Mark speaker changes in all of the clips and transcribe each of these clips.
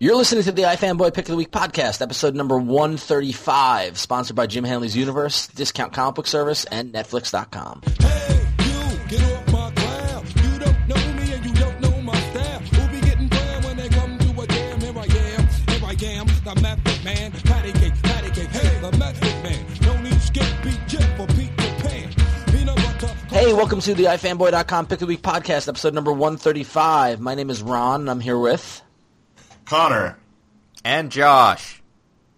Speaker 1: You're listening to the iFanboy Pick of the Week podcast, episode number 135, sponsored by Jim Hanley's Universe, Discount Comic Book Service, and Netflix.com.
Speaker 2: Hey, you, get off my cloud. You don't know me and you don't know my style. Who be getting down when they come to a jam? Here I am, here I am, the method man. Patty cake, patty cake, hey, the method man. No need skip, beat jet for Peter Pan. Peanut butter.
Speaker 1: Hey, welcome to the iFanboy.com Pick of the Week podcast, episode number 135. My name is Ron, and I'm here with...
Speaker 3: Connor.
Speaker 4: And Josh.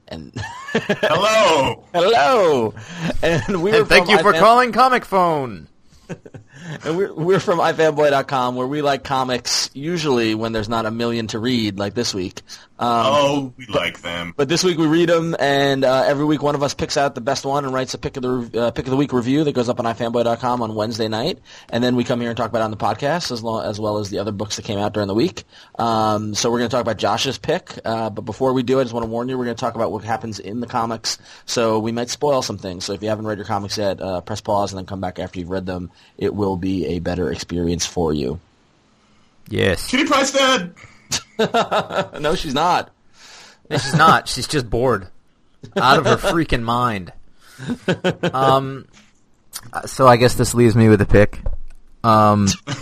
Speaker 1: And
Speaker 3: Hello.
Speaker 1: hello, and we're
Speaker 4: And thank
Speaker 1: from
Speaker 4: you for
Speaker 1: iFan-
Speaker 4: calling Comic Phone.
Speaker 1: And we're, we're from iFanboy.com, where we like comics usually when there's not a million to read, like this week. Um,
Speaker 3: oh, we like them.
Speaker 1: But this week we read them, and uh, every week one of us picks out the best one and writes a pick of the uh, pick of the week review that goes up on iFanboy.com on Wednesday night, and then we come here and talk about it on the podcast as, long, as well as the other books that came out during the week. Um, so we're going to talk about Josh's pick, uh, but before we do it, I just want to warn you, we're going to talk about what happens in the comics, so we might spoil some things. So if you haven't read your comics yet, uh, press pause and then come back after you've read them. It will be a better experience for you.
Speaker 4: Yes.
Speaker 3: Kitty Pryde's Dad.
Speaker 1: no, she's not.
Speaker 4: She's not. She's just bored. Out of her freaking mind. Um, so I guess this leaves me with a pick. Um,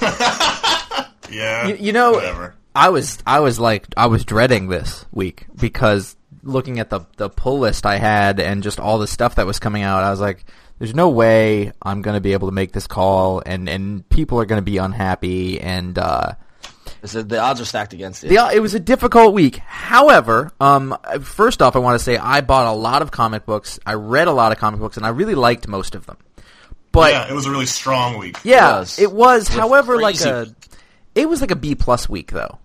Speaker 3: Yeah.
Speaker 4: you, you know,
Speaker 3: Whatever.
Speaker 4: I was, I was like, I was dreading this week because looking at the, the pull list I had and just all the stuff that was coming out, I was like, there's no way I'm going to be able to make this call and, and people are going to be unhappy and, uh,
Speaker 1: So the odds are stacked against it.
Speaker 4: The, it was a difficult week. However, um, first off, I want to say I bought a lot of comic books. I read a lot of comic books, and I really liked most of them. But
Speaker 3: yeah, it was a really strong week.
Speaker 4: yeah,
Speaker 1: It was.
Speaker 4: it was.
Speaker 1: It was
Speaker 4: however, like a, it was like a B plus week though,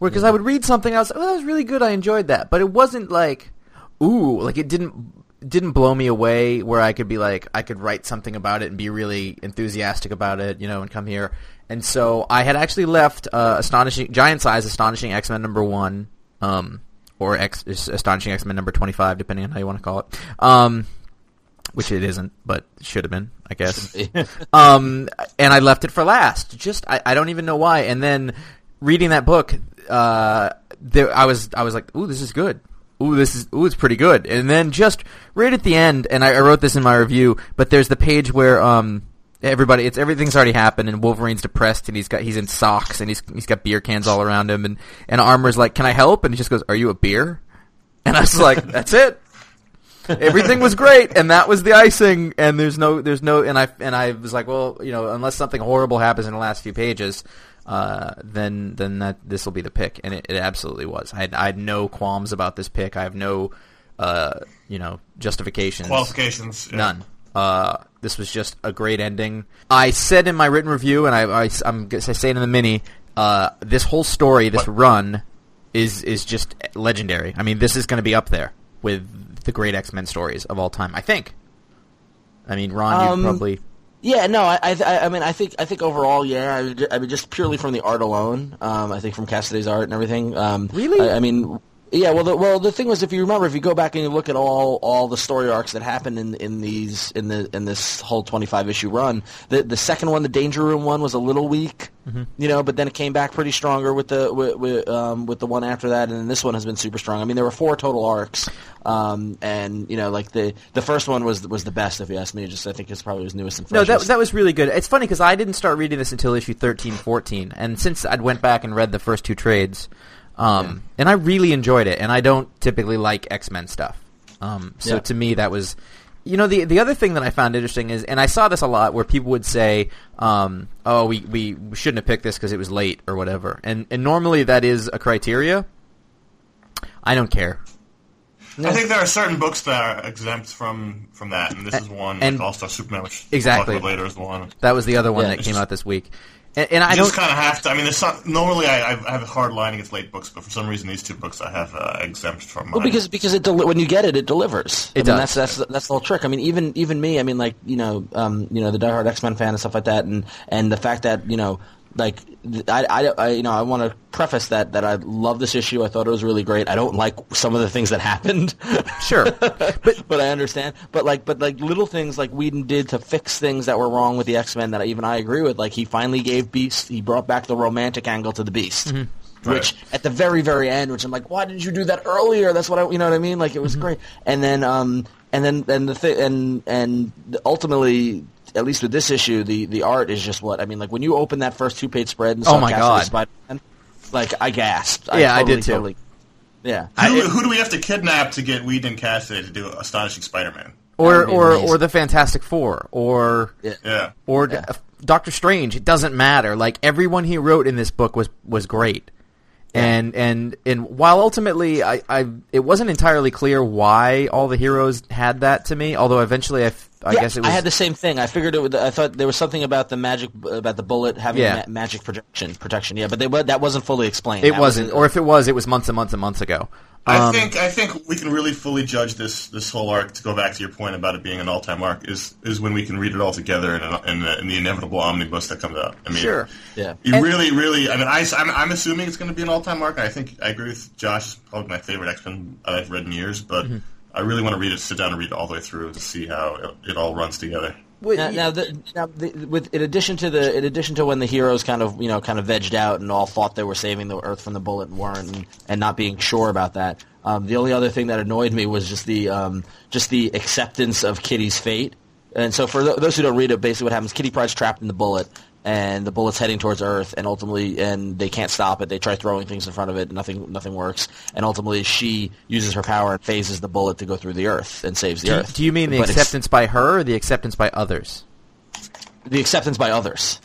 Speaker 4: because I would read something, I was, oh, that was really good. I enjoyed that, but it wasn't like, ooh, like it didn't didn't blow me away where I could be like, I could write something about it and be really enthusiastic about it, you know, and come here. And so I had actually left uh, astonishing giant size astonishing X Men number one, um, or X astonishing X Men number twenty five, depending on how you want to call it. Um, which it isn't, but should have been, I guess. um, and I left it for last. Just I, I don't even know why. And then reading that book, uh, there I was I was like, ooh, this is good. Ooh, this is ooh, it's pretty good. And then just right at the end, and I, I wrote this in my review, but there's the page where um everybody it's everything's already happened and Wolverine's depressed and he's got he's in socks and he's he's got beer cans all around him and and Armor's like, can I help? And he just goes, are you a beer? And I was like, that's it everything was great and that was the icing and there's no there's no and I and I was like well you know unless something horrible happens in the last few pages uh, then then that this will be the pick and it, it absolutely was I had, I had no qualms about this pick I have no uh, you know justifications
Speaker 3: Qualifications. yeah.
Speaker 4: none uh, this was just a great ending I said in my written review and I, I I'm I say it in the mini uh, this whole story this
Speaker 3: What?
Speaker 4: run is is just legendary I mean this is going to be up there with the great X Men stories of all time. I think. I mean, Ron,
Speaker 1: Um,
Speaker 4: you probably.
Speaker 1: Yeah, no, I, I, I mean, I think, I think overall, yeah. I, mean, I mean, just purely from the art alone, um, I think from Cassaday's art and everything. Um,
Speaker 4: Really?
Speaker 1: I, I mean, yeah. Well, the, well, the thing was, if you remember, if you go back and you look at all, all the story arcs that happened in, in these, in the, in this whole twenty-five issue run, the, the second one, the Danger Room one, was a little weak, you know, but then it came back pretty stronger with the, with, with, um, with the one after that, and then this one has been super strong. I mean, there were four total arcs, um, and you know, like the, the first one was was the best, if you ask me. Just I think it's probably his newest and
Speaker 4: No, that that was really good. It's funny because I didn't start reading this until issue 13, 14. and since I'd went back and read the first two trades, um, and I really enjoyed it. And I don't typically like X Men stuff, um, so
Speaker 1: Yeah.
Speaker 4: to me that was, you know, the the other thing that I found interesting is, and I saw this a lot where people would say, um, "Oh, we we shouldn't have picked this because it was late or whatever," and and normally that is a criteria. I don't care.
Speaker 3: I think there are certain books that are exempt from from that, and this is one.
Speaker 4: and-
Speaker 3: All Star Superman, which
Speaker 4: Exactly.
Speaker 3: we'll later is the one.
Speaker 4: That was the other one
Speaker 1: Yeah,
Speaker 4: that came
Speaker 3: just-
Speaker 4: out this week, and, and I
Speaker 3: I
Speaker 4: don't.
Speaker 3: just kind of have to. I mean, there's some, normally I, I have a hard line against late books, but for some reason these two books I have uh, exempt from.
Speaker 1: Well, because because it deli- when you get it, it delivers.
Speaker 4: It
Speaker 1: I mean,
Speaker 4: does.
Speaker 1: That's that's that's the whole trick. I mean, even even me. I mean, like you know, um, you know, the diehard X Men fan and stuff like that, and and the fact that you know, like I, I, I you know, I want to preface that that I love this issue. I thought it was really great. I don't like some of the things that happened.
Speaker 4: Sure,
Speaker 1: but but I understand. But like but like little things like Whedon did to fix things that were wrong with the X Men that I, even I agree with. Like he finally gave Beast. He brought back the romantic angle to the Beast. which at the very very end, which I'm like, why didn't you do that earlier? That's what I, you know what I mean? Like it was
Speaker 4: Mm-hmm.
Speaker 1: great. And then um and then and the thing and and ultimately. At least with this issue, the, the art is just what I mean. Like when you open that first two page spread and
Speaker 4: Oh
Speaker 1: saw
Speaker 4: my
Speaker 1: Cassaday
Speaker 4: God.
Speaker 1: Spider-Man, like I gasped.
Speaker 4: Yeah, I
Speaker 1: totally,
Speaker 4: did too.
Speaker 1: Totally, yeah,
Speaker 3: Who, who do we have to kidnap to get Whedon and Cassaday to do Astonishing Spider-Man?
Speaker 4: or
Speaker 1: That would be
Speaker 4: or
Speaker 1: amazing.
Speaker 4: or the Fantastic Four or
Speaker 3: Yeah.
Speaker 4: or
Speaker 1: Yeah.
Speaker 4: Doctor Strange. It doesn't matter. Like everyone he wrote in this book was was great. And and and while ultimately I, I it wasn't entirely clear why all the heroes had that to me. Although eventually I, f- I
Speaker 1: Yeah,
Speaker 4: guess it was
Speaker 1: I had the same thing. I figured it. Would, I thought there was something about the magic about the bullet having
Speaker 4: Yeah.
Speaker 1: ma- magic protection. Protection, yeah, but they, that wasn't fully explained.
Speaker 4: it
Speaker 1: That
Speaker 4: wasn't,
Speaker 1: was-
Speaker 4: or if it was, it was months and months and months ago.
Speaker 3: I
Speaker 4: Um,
Speaker 3: think I think we can really fully judge this this whole arc. To go back to your point about it being an all time arc, is is when we can read it all together in, an, in, the, in the inevitable omnibus that comes out. I mean,
Speaker 4: Sure.
Speaker 1: Yeah.
Speaker 3: You
Speaker 4: And-
Speaker 3: really, really. I mean, I, am I'm assuming it's going to be an all time arc. I think I agree with Josh. It's probably my favorite X Men I've read in years. But
Speaker 4: Mm-hmm.
Speaker 3: I really want to read it, sit down and read it all the way through to see how it, it all runs together.
Speaker 4: Wait,
Speaker 1: Now, now, the, now the, with in addition to the in addition to when the heroes kind of you know kind of vegged out and all thought they were saving the Earth from the bullet and weren't, and, and not being sure about that. Um, the only other thing that annoyed me was just the um, just the acceptance of Kitty's fate. And so, for th- those who don't read it, basically what happens: Kitty Pryde's trapped in the bullet, and the bullet's heading towards Earth, and ultimately, and they can't stop it. They try throwing things in front of it, and nothing nothing works, and ultimately, she uses her power and phases the bullet to go through the Earth and saves the
Speaker 4: do,
Speaker 1: Earth.
Speaker 4: do you mean the
Speaker 1: But
Speaker 4: acceptance by her or the acceptance by others?
Speaker 1: the acceptance by others?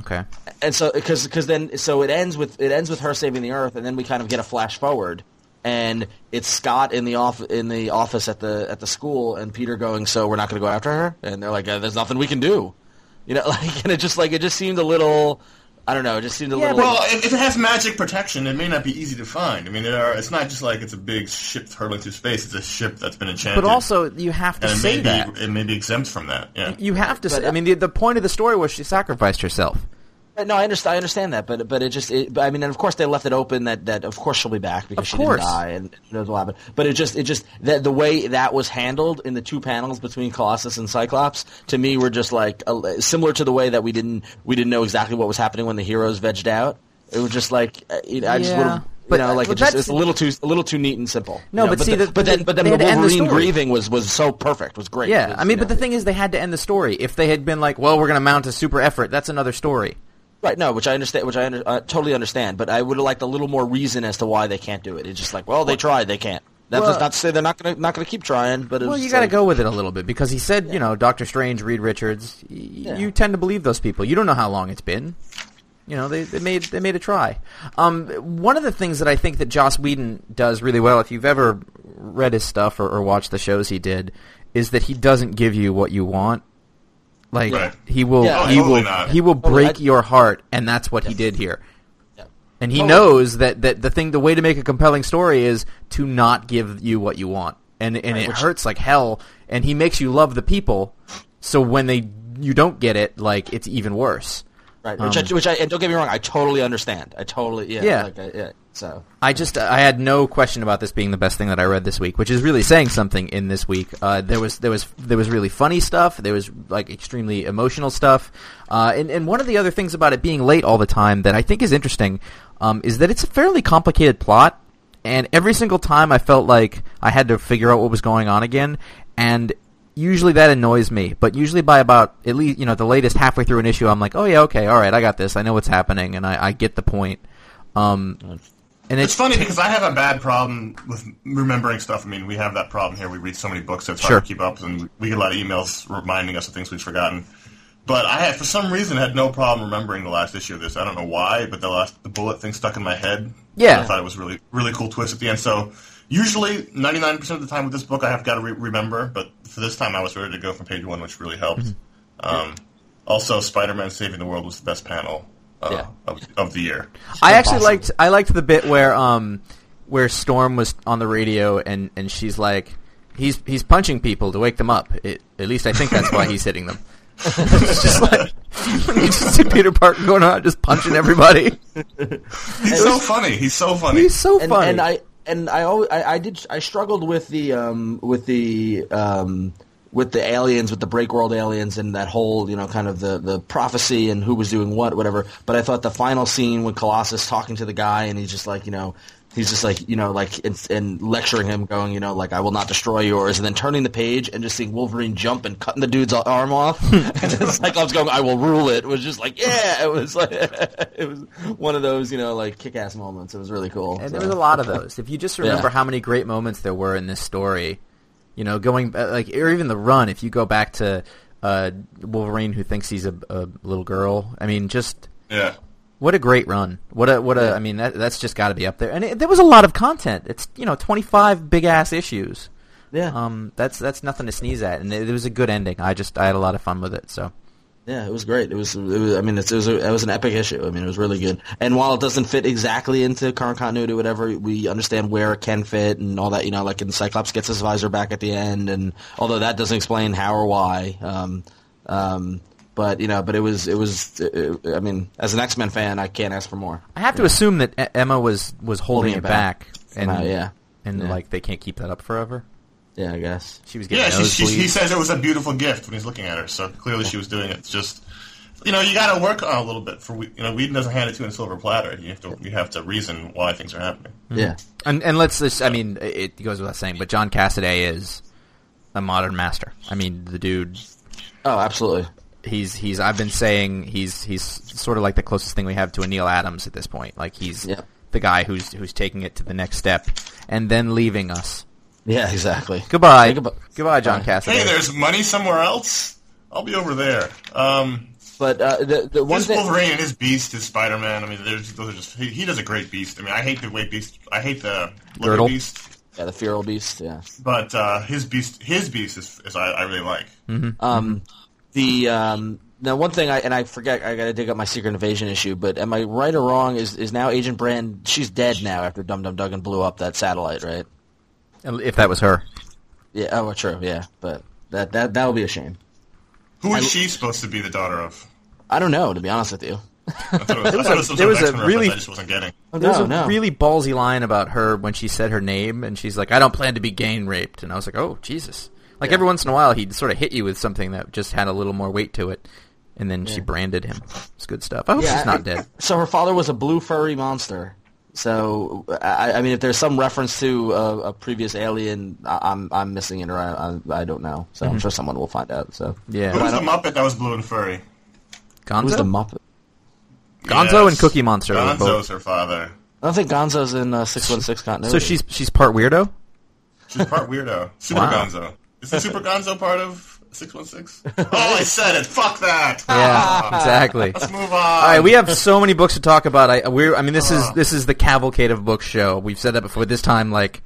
Speaker 4: Okay.
Speaker 1: and so because because then so it ends with it ends with her saving the earth, and then we kind of get a flash forward, and it's Scott in the off in the office at the at the school, and Peter going, so we're not going to go after her, and they're like, uh, there's nothing we can do, you know, like and it just like it just seemed a little, I don't know, it just seemed a
Speaker 4: Yeah,
Speaker 1: little.
Speaker 3: Well, if, if it has magic protection, it may not be easy to find. I mean, there are, it's not just like it's a big ship hurtling through space. It's a ship that's been enchanted.
Speaker 4: But also, you have to
Speaker 3: and it
Speaker 4: say
Speaker 3: may
Speaker 4: that.
Speaker 3: be it may be exempt from that. Yeah.
Speaker 4: You have to.
Speaker 1: But,
Speaker 4: say, I mean, the, the point of the story was she sacrificed herself.
Speaker 1: No, I understand. I understand that, but but it just. It, but I mean, and of course they left it open that, that of course she'll be back because
Speaker 4: Of
Speaker 1: she
Speaker 4: course.
Speaker 1: didn't die and knows what happened. But it just it just the, the way that was handled in the two panels between Colossus and Cyclops to me were just like uh, similar to the way that we didn't we didn't know exactly what was happening when the heroes vegged out. It was just like uh, you know, I just
Speaker 4: Yeah.
Speaker 1: would have. You
Speaker 4: But,
Speaker 1: know,
Speaker 4: uh,
Speaker 1: like
Speaker 4: but
Speaker 1: it just, it's a little too a little too neat and simple.
Speaker 4: No,
Speaker 1: you know,
Speaker 4: but see,
Speaker 1: the,
Speaker 4: the-
Speaker 1: but then but then the
Speaker 4: had to end the
Speaker 1: Wolverine
Speaker 4: story.
Speaker 1: grieving was was so perfect, was great.
Speaker 4: Yeah,
Speaker 1: was,
Speaker 4: I mean, but
Speaker 1: know.
Speaker 4: the thing is, they had to end the story. If they had been like, "Well, we're going to mount a super effort," that's another story.
Speaker 1: Right, no, which I understand, which I under, uh, totally understand, but I would have liked a little more reason as to why they can't do it. It's just like, well, they tried, they can't. That's
Speaker 4: Well-
Speaker 1: not to say they're not going to not going to keep trying, but it
Speaker 4: Well, you got to
Speaker 1: like-
Speaker 4: go with it a little bit because he said, you know, Doctor Strange, Reed Richards. Y- You tend to believe those people. You don't know how long it's been. You know, they, they made they made a try. Um, one of the things that I think that Joss Whedon does really well, if you've ever read his stuff or, or watched the shows he did, is that he doesn't give you what you want. Like
Speaker 3: Right.
Speaker 4: he will,
Speaker 1: Yeah,
Speaker 4: he
Speaker 3: totally
Speaker 4: will,
Speaker 3: not.
Speaker 4: he will
Speaker 1: Totally,
Speaker 4: break
Speaker 1: I-
Speaker 4: your heart, and that's what he did here.
Speaker 1: Yeah.
Speaker 4: And he
Speaker 1: Totally.
Speaker 4: knows that, that the thing, the way to make a compelling story is to not give you what you want, and and it
Speaker 1: which-
Speaker 4: hurts like hell. And he makes you love the people, so when they you don't get it, like it's even worse.
Speaker 1: Right, which, I, which I and don't get me wrong, I totally understand. I totally yeah,
Speaker 4: Yeah.
Speaker 1: like, I, yeah. So
Speaker 4: I just I had no question about this being the best thing that I read this week, which is really saying something in this week. Uh, there was there was there was really funny stuff. There was like extremely emotional stuff, uh, and and one of the other things about it being late all the time that I think is interesting um, is that it's a fairly complicated plot, and every single time I felt like I had to figure out what was going on again, and usually that annoys me. But usually by about at least you know the latest halfway through an issue, I'm like, oh yeah, okay, all right, I got this. I know what's happening, and I, I get the point. Um, and
Speaker 3: It's funny because I have a bad problem with remembering stuff. I mean, we have that problem here. We read so many books that it's
Speaker 4: Sure.
Speaker 3: hard to keep up, and we get a lot of emails reminding us of things we've forgotten. But I had, for some reason, had no problem remembering the last issue of this. I don't know why, but the last the bullet thing stuck in my head.
Speaker 4: Yeah.
Speaker 3: I thought it was really really cool twist at the end. So usually, ninety nine percent of the time with this book, I have got to re- remember. But for this time, I was ready to go from page one, which really helped.
Speaker 4: Mm-hmm.
Speaker 3: Um, also, Spider Man saving the world was the best panel uh,
Speaker 1: Yeah.
Speaker 3: of, of the year.
Speaker 4: I actually
Speaker 1: Impossible.
Speaker 4: liked I liked the bit where um where Storm was on the radio and and she's like he's he's punching people to wake them up. It, at least I think that's why he's hitting them. it's just like you just see Peter Parker going on just punching everybody.
Speaker 3: He's so funny. He's so funny.
Speaker 4: He's so
Speaker 1: and,
Speaker 4: funny.
Speaker 1: and I and I always I, I did I struggled with the um with the um with the aliens, with the break world aliens, and that whole you know kind of the the prophecy and who was doing what, whatever. But I thought the final scene with Colossus talking to the guy, and he's just like you know. He's just like you know, like and, and lecturing him, going you know, like I will not destroy yours, and then turning the page and just seeing Wolverine jump and cutting the dude's arm off, and it's like I was going, I will rule it. It was just like yeah, it was like it was one of those you know like kick ass moments. It was really cool.
Speaker 4: And
Speaker 1: So-
Speaker 4: there was a lot of those. If you just remember
Speaker 1: Yeah.
Speaker 4: how many great moments there were in this story, you know, going uh, like or even the run. If you go back to uh, Wolverine, who thinks he's a, a little girl, I mean, just
Speaker 3: Yeah.
Speaker 4: What a great run. What a what a. I mean, that, that's just got to be up there. And it, there was a lot of content. It's you know twenty five big ass issues.
Speaker 1: yeah,
Speaker 4: Um, that's that's nothing to sneeze at, and it, it was a good ending. I just I had a lot of fun with it. So
Speaker 1: Yeah, it was great. It was, it was I mean, it's, it was a, it was an epic issue. I mean, it was really good. And while it doesn't fit exactly into current continuity, or whatever, we understand where it can fit and all that. You know, like in Cyclops gets his visor back at the end, and although that doesn't explain how or why, um, um, but you know, but it was, it was. uh I mean, as an X Men fan, I can't ask for more.
Speaker 4: I have to assume that E- Emma was was holding,
Speaker 1: Holding
Speaker 4: it
Speaker 1: it
Speaker 4: back,
Speaker 1: back.
Speaker 4: and
Speaker 1: Somehow, yeah.
Speaker 4: and
Speaker 1: Yeah.
Speaker 4: like they can't keep that up forever.
Speaker 1: Yeah, I guess.
Speaker 4: She was getting
Speaker 3: Yeah, she, she, he says it was a beautiful gift when he's looking at her. So clearly she was doing it. It's just, you know, you got to work on it a little bit. For we- you know, Whedon doesn't hand it to you in a silver platter. You have to you have to reason why things are happening.
Speaker 1: Yeah.
Speaker 4: And and let's just I mean it goes without saying, but John Cassaday is a modern master. I mean the dude
Speaker 1: Oh, absolutely.
Speaker 4: He's he's I've been saying he's he's sort of like the closest thing we have to a Neal Adams at this point. Like he's
Speaker 1: Yeah.
Speaker 4: the guy who's who's taking it to the next step and then leaving us.
Speaker 1: Yeah, exactly.
Speaker 4: Goodbye.
Speaker 1: Goodbye.
Speaker 4: Goodbye, John
Speaker 1: Bye.
Speaker 4: Cassaday.
Speaker 3: Hey, there's money somewhere else. I'll be over there. Um,
Speaker 1: But uh, the the one
Speaker 3: his
Speaker 1: thing.
Speaker 3: Wolverine and his Beast, his Spider Man. I mean, there's, those are just he, he does a great Beast. I mean, I hate the way Beast. I hate the look
Speaker 4: Girdle.
Speaker 3: Beast,
Speaker 1: Yeah, the Feral Beast. Yeah.
Speaker 3: but uh, his Beast, his Beast is, is I, I really like.
Speaker 1: Um, the um, now one thing I and I forget I got to dig up my Secret Invasion issue, but am I right or wrong? Is is now Agent Brand? She's dead now after Dum Dum Dugan blew up that satellite, right?
Speaker 4: if that was her.
Speaker 1: Yeah. Oh, true. Yeah, but that that that would be a shame.
Speaker 3: Who is
Speaker 1: I-
Speaker 3: she supposed to be the daughter of?
Speaker 1: I don't know, to be honest with you.
Speaker 3: I thought it was, I was some
Speaker 4: there was
Speaker 3: of
Speaker 4: a
Speaker 3: X-Men
Speaker 4: really-
Speaker 3: just wasn't getting.
Speaker 4: There was a
Speaker 1: no.
Speaker 4: really ballsy line about her when she said her name, and she's like, "I don't plan to be gang raped," and I was like, "Oh Jesus!" Like
Speaker 1: Yeah.
Speaker 4: every once in a while, he'd sort of hit you with something that just had a little more weight to it, and then she branded him. It's good stuff. I hope
Speaker 1: Yeah,
Speaker 4: she's not dead.
Speaker 1: So her father was a blue furry monster. So I, I mean, if there's some reference to a, a previous alien, I, I'm I'm missing it, or I I, I don't know. So I'm sure someone will find out. So
Speaker 4: Yeah,
Speaker 3: Who was the
Speaker 1: don't-
Speaker 3: Muppet that was blue and furry?
Speaker 4: Gonzo,
Speaker 1: who's the Muppet?
Speaker 4: Gonzo and Cookie Monster.
Speaker 3: Gonzo's her father.
Speaker 1: I don't think Gonzo's in uh, six one six continuity.
Speaker 4: So she's she's part weirdo.
Speaker 3: She's part weirdo. Super
Speaker 4: Wow.
Speaker 3: Gonzo. Is the Super Gonzo part of 616? Oh, I said it. Fuck that.
Speaker 4: Yeah, ah. exactly.
Speaker 3: Let's move on.
Speaker 4: All right, we have so many books to talk about. I we're I mean this is ah. this is the cavalcade of books show. We've said that before. This time, like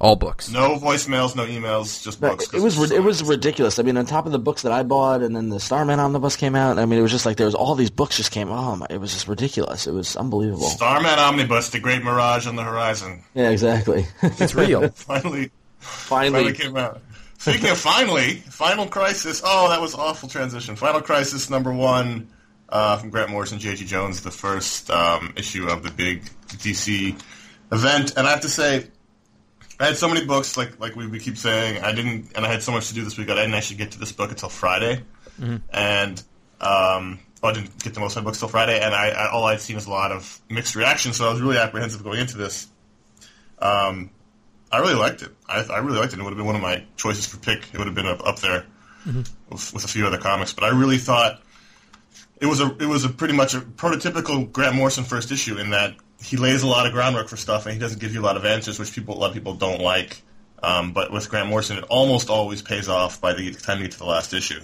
Speaker 4: all books.
Speaker 3: No voicemails, no emails, just
Speaker 1: But
Speaker 3: books.
Speaker 1: it was ri- it was ridiculous. I mean, on top of the books that I bought, and then the Starman omnibus came out. I mean, it was just like there was all these books just came. Oh my! It was just ridiculous. It was unbelievable.
Speaker 3: Starman Omnibus, the great mirage on the horizon.
Speaker 1: Yeah, exactly.
Speaker 4: It's real.
Speaker 3: Finally, finally
Speaker 1: Finally,
Speaker 3: came out. Speaking of finally, Final Crisis. Oh, that was awful transition. Final Crisis number one uh, from Grant Morrison, J.G. Jones, the first um, issue of the big DC event. And I have to say, I had so many books, like like we, we keep saying. I didn't, and I had so much to do this week. I didn't actually get to this book until Friday, and um, well, I didn't get to most of my books till Friday. And I, I all I'd seen is a lot of mixed reactions, so I was really apprehensive going into this. Um, I really liked it. I, I really liked it. It would have been one of my choices for pick. It would have been up, up there with, with a few other comics. But I really thought it was a it was a pretty much a prototypical Grant Morrison first issue in that he lays a lot of groundwork for stuff and he doesn't give you a lot of answers, which people a lot of people don't like. Um, but with Grant Morrison, it almost always pays off by the time you get to the last issue.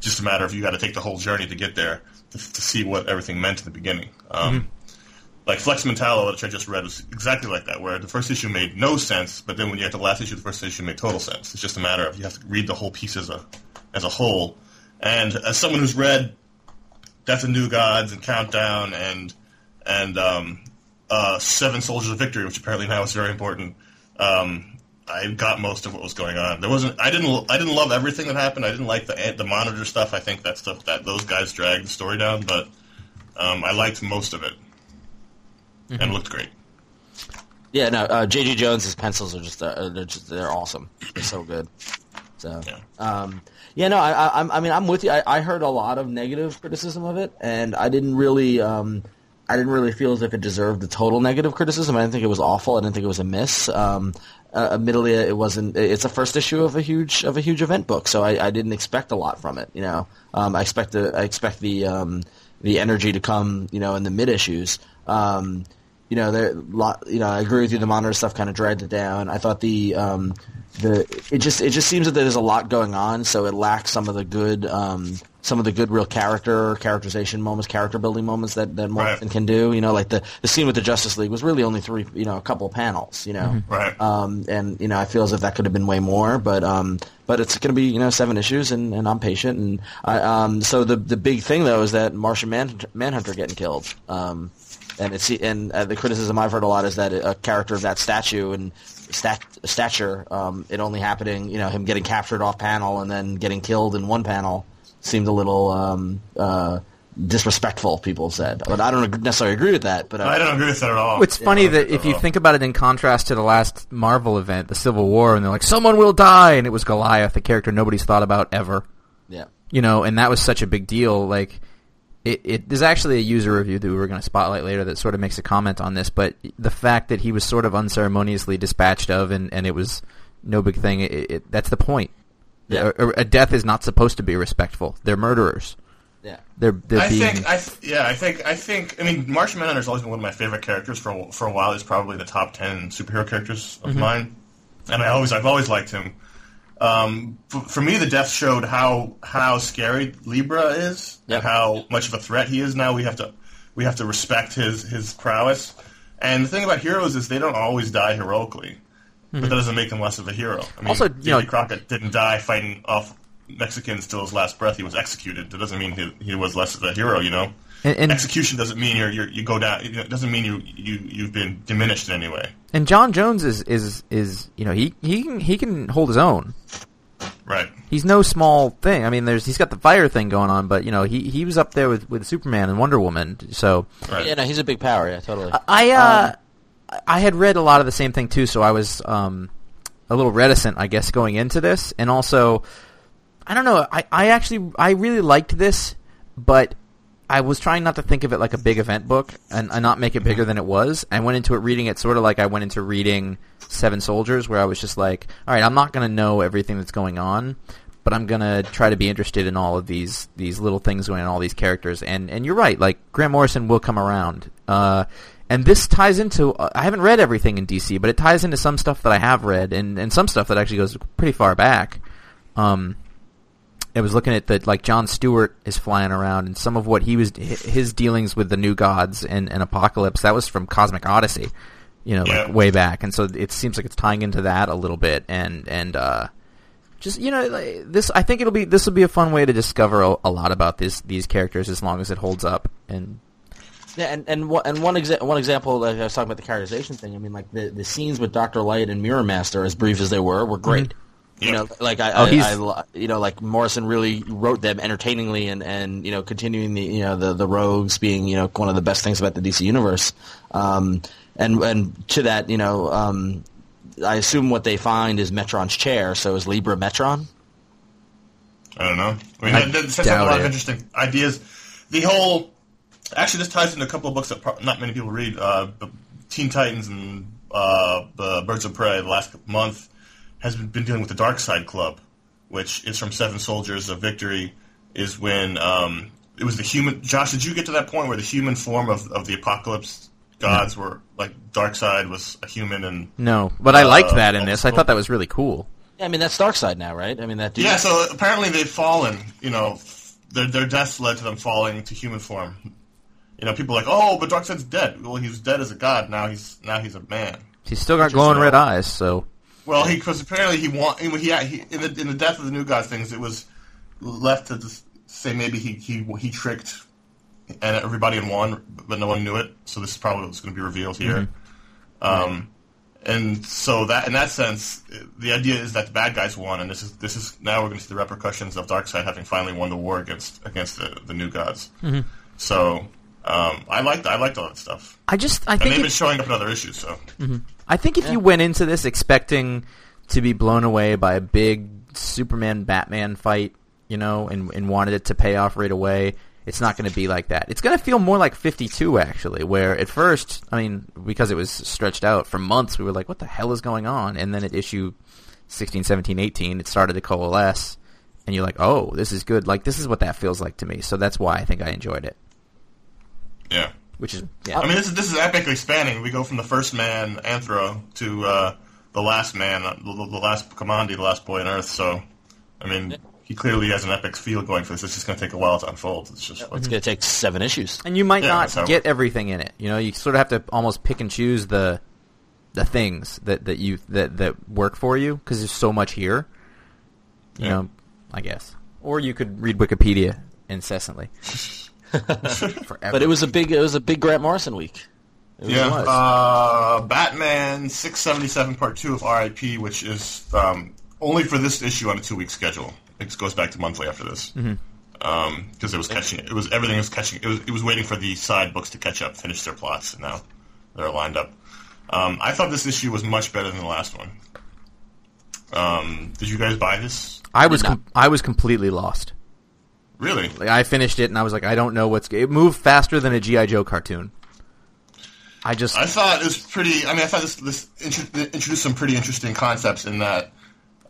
Speaker 3: Just a matter of you got to take the whole journey to get there to, to see what everything meant in the beginning. Um, like Flex Mentallo, which I just read, was exactly like that, where the first issue made no sense, but then when you get to the last issue, the first issue made total sense. It's just a matter of you have to read the whole piece as a as a whole. And as someone who's read Death and New Gods and Countdown and and um, uh, Seven Soldiers of Victory, which apparently now is very important, um, I got most of what was going on. There wasn't. I didn't. I didn't love everything that happened. I didn't like the the monitor stuff. I think that stuff that those guys dragged the story down, but um, I liked most of it and it looked great.
Speaker 1: yeah. No, uh, J.G. Jones's pencils are just uh, they're just they're awesome. They're so good. So So,
Speaker 3: Yeah.
Speaker 1: um, yeah, no, I, I, I'm- mean, I'm with you. I, I heard a lot of negative criticism of it, and I didn't really, um, I didn't really feel as if it deserved the total negative criticism. I didn't think it was awful. I didn't think it was a miss. Um, uh, admittedly, it wasn't. It's a first issue of a huge of a huge event book, so I, I didn't expect a lot from it. You know, um, I expect the I expect the um, the energy to come. You know, in the mid issues. Um, you know, there, lot, you know, I agree with you. The monitor stuff kind of dragged it down. I thought the um, the it just it just seems that there's a lot going on, so it lacks some of the good um, some of the good real character characterization moments, character building moments that that Morrison
Speaker 3: Right.
Speaker 1: can do. You know, like the the scene with the Justice League was really only three, you know, a couple of panels. You know,
Speaker 3: Right.
Speaker 1: um, and you know, I feel as if that could have been way more, but um, but it's going to be you know seven issues, and, and I'm patient, and I, um, so the the big thing though is that Martian Manhunter, Manhunter getting killed, um, and it's and uh, the criticism I've heard a lot is that a character of that statue and stat, stature, um, it only happening, you know, him getting captured off panel and then getting killed in one panel seemed a little um, uh, disrespectful. People said, but I don't necessarily agree with that. But
Speaker 3: I don't agree with that at all.
Speaker 4: It's funny that if you
Speaker 3: Uh-oh.
Speaker 4: think about it in contrast to the last Marvel event, the Civil War, and they're like, someone will die, and it was Goliath, a character nobody's thought about ever.
Speaker 1: yeah.
Speaker 4: You know, and that was such a big deal. Like, it, it there's actually a user review that we were going to spotlight later that sort of makes a comment on this, but the fact that he was sort of unceremoniously dispatched of, and, and it was no big thing, it, it, that's the point.
Speaker 1: Yeah.
Speaker 4: A, a death is not supposed to be respectful. They're murderers.
Speaker 1: Yeah.
Speaker 4: They're they're
Speaker 3: I
Speaker 4: being
Speaker 3: think, I th- yeah, I think, I think. I mean, Martian Manhunter's always been one of my favorite characters for a, for a while. He's probably the top ten superhero characters
Speaker 4: Mm-hmm.
Speaker 3: of mine, and I always, I've always liked him. Um, for, for me, the death showed how how scary Libra is,
Speaker 1: Yep.
Speaker 3: and how much of a threat he is now. We have to we have to respect his his prowess. And the thing about heroes is they don't always die heroically, but that doesn't make them less of a hero. I mean,
Speaker 4: Mm-hmm. Also, you
Speaker 3: Davy
Speaker 4: know-
Speaker 3: Crockett didn't die fighting off Mexicans till his last breath. He was executed. That doesn't mean he, he was less of a hero, you know.
Speaker 4: and, and
Speaker 3: Execution doesn't mean you're, you're you go down. It doesn't mean you you you've been diminished in any way.
Speaker 4: And J'onn J'onzz is is is you know he he can he can hold his own.
Speaker 3: Right.
Speaker 4: He's no small thing. I mean, there's he's got the fire thing going on, but you know he he was up there with with Superman and Wonder Woman. So
Speaker 3: Right.
Speaker 1: Yeah, no, he's a big power. Yeah, totally.
Speaker 4: I uh I had read a lot of the same thing too, so I was um a little reticent, I guess, going into this, and also I don't know. I I actually I really liked this, but I was trying not to think of it like a big event book and, and not make it bigger than it was. I went into it reading it sort of like I went into reading Seven Soldiers, where I was just like, all right, I'm not going to know everything that's going on, but I'm going to try to be interested in all of these these little things going on, all these characters. And and you're right, like Grant Morrison will come around. Uh, and this ties into uh, I haven't read everything in DC, but it ties into some stuff that I have read and and some stuff that actually goes pretty far back. Um, I was looking at that, like John Stewart is flying around, and some of what he was his dealings with the New Gods and, and Apokolips that was from Cosmic Odyssey, you know,
Speaker 3: Yeah.
Speaker 4: like way back, and so it seems like it's tying into that a little bit, and and uh, just you know, like, this I think it'll be this will be a fun way to discover a, a lot about this these characters as long as it holds up, and
Speaker 1: Yeah, and and one, and one, exa- one example, like I was talking about the characterization thing. I mean, like the, the scenes with Doctor Light and Mirror Master, as brief as they were, were great. You know, like I,
Speaker 4: Oh,
Speaker 1: I, I you know, like Morrison really wrote them entertainingly, and, and you know, continuing the you know the the rogues being you know one of the best things about the DC universe. Um, and and to that, you know, um, I assume what they find is Metron's chair. So is Libra Metron?
Speaker 3: I don't know. I mean,
Speaker 4: I
Speaker 3: that, that sets up a
Speaker 4: doubt
Speaker 3: lot of interesting ideas. The whole actually this ties into a couple of books that pro- not many people read. Uh, Teen Titans and uh, the Birds of Prey. The last month has been, been dealing with the Darkseid Club, which is from Seven Soldiers of Victory. Is when um, it was the human. Josh, did you get to that point where the human form of, of the Apokolips gods were like Darkseid was a human and
Speaker 4: no, but I liked
Speaker 3: Uh,
Speaker 4: that in this. I thought that was really cool.
Speaker 1: Yeah, I mean that's Darkseid now, right? I mean that. Dude,
Speaker 3: Yeah, so apparently they've fallen. You know, their their deaths led to them falling to human form. You know, people are like, oh, but Darkseid's dead. Well, he was dead as a god. Now he's now he's a man.
Speaker 4: He's still got glowing red eyes, so
Speaker 3: Well, he because apparently he want he, he, he in the in the death of the new god things, it was left to just say maybe he he he tricked and everybody in one, but no one knew it. So this is probably what's going to be revealed here. Um, and so that in that sense, the idea is that the bad guys won, and this is this is now we're going to see the repercussions of Darkseid having finally won the war against against the, the new gods. So um, I liked I liked all that stuff,
Speaker 4: I just I
Speaker 3: and
Speaker 4: think
Speaker 3: they've been showing up in other issues. So
Speaker 4: I think if you went into this expecting to be blown away by a big Superman Batman fight, you know, and and wanted it to pay off right away. It's not going to be like that. It's going to feel more like 52 actually, where at first, I mean, because it was stretched out for months, we were like, what the hell is going on? And then at issue 16, 17, 18, it started to coalesce and you're like, "Oh, this is good." Like this is what that feels like to me. So that's why I think I enjoyed it.
Speaker 3: Yeah.
Speaker 4: Which is yeah.
Speaker 3: I mean, this is this is epically spanning. We go from the first man, Anthro, to uh, the last man, uh, the, the last Kamandi, the last boy on Earth. So, I mean, he clearly has an epic feel going for this. It's just going to take a while to unfold. It's just
Speaker 1: It's going to take seven issues.
Speaker 4: and you might
Speaker 3: Yeah,
Speaker 4: not get everything in it. You know, you sort of have to almost pick and choose the the things that, that you that that work for you because there's so much here. You
Speaker 3: Yeah.
Speaker 4: know, I guess, or you could read Wikipedia incessantly. Forever.
Speaker 1: But it was a big it was a big Grant Morrison week. It
Speaker 3: Yeah, uh, Batman 677 Part 2 of RIP, which is um, only for this issue on a two-week schedule. It goes back to monthly after this. Because it was catching, it was everything was catching, it was, it was waiting for the side books to catch up, finish their plots, and now they're lined up. Um, I thought this issue was much better than the last one. Um, did you guys buy this?
Speaker 4: I was com- I was completely lost.
Speaker 3: Really?
Speaker 4: Like I finished it and I was like, I don't know what's. It moved faster than a GI Joe cartoon. I just
Speaker 3: I thought it was pretty. I mean, I thought this this introduced some pretty interesting concepts in that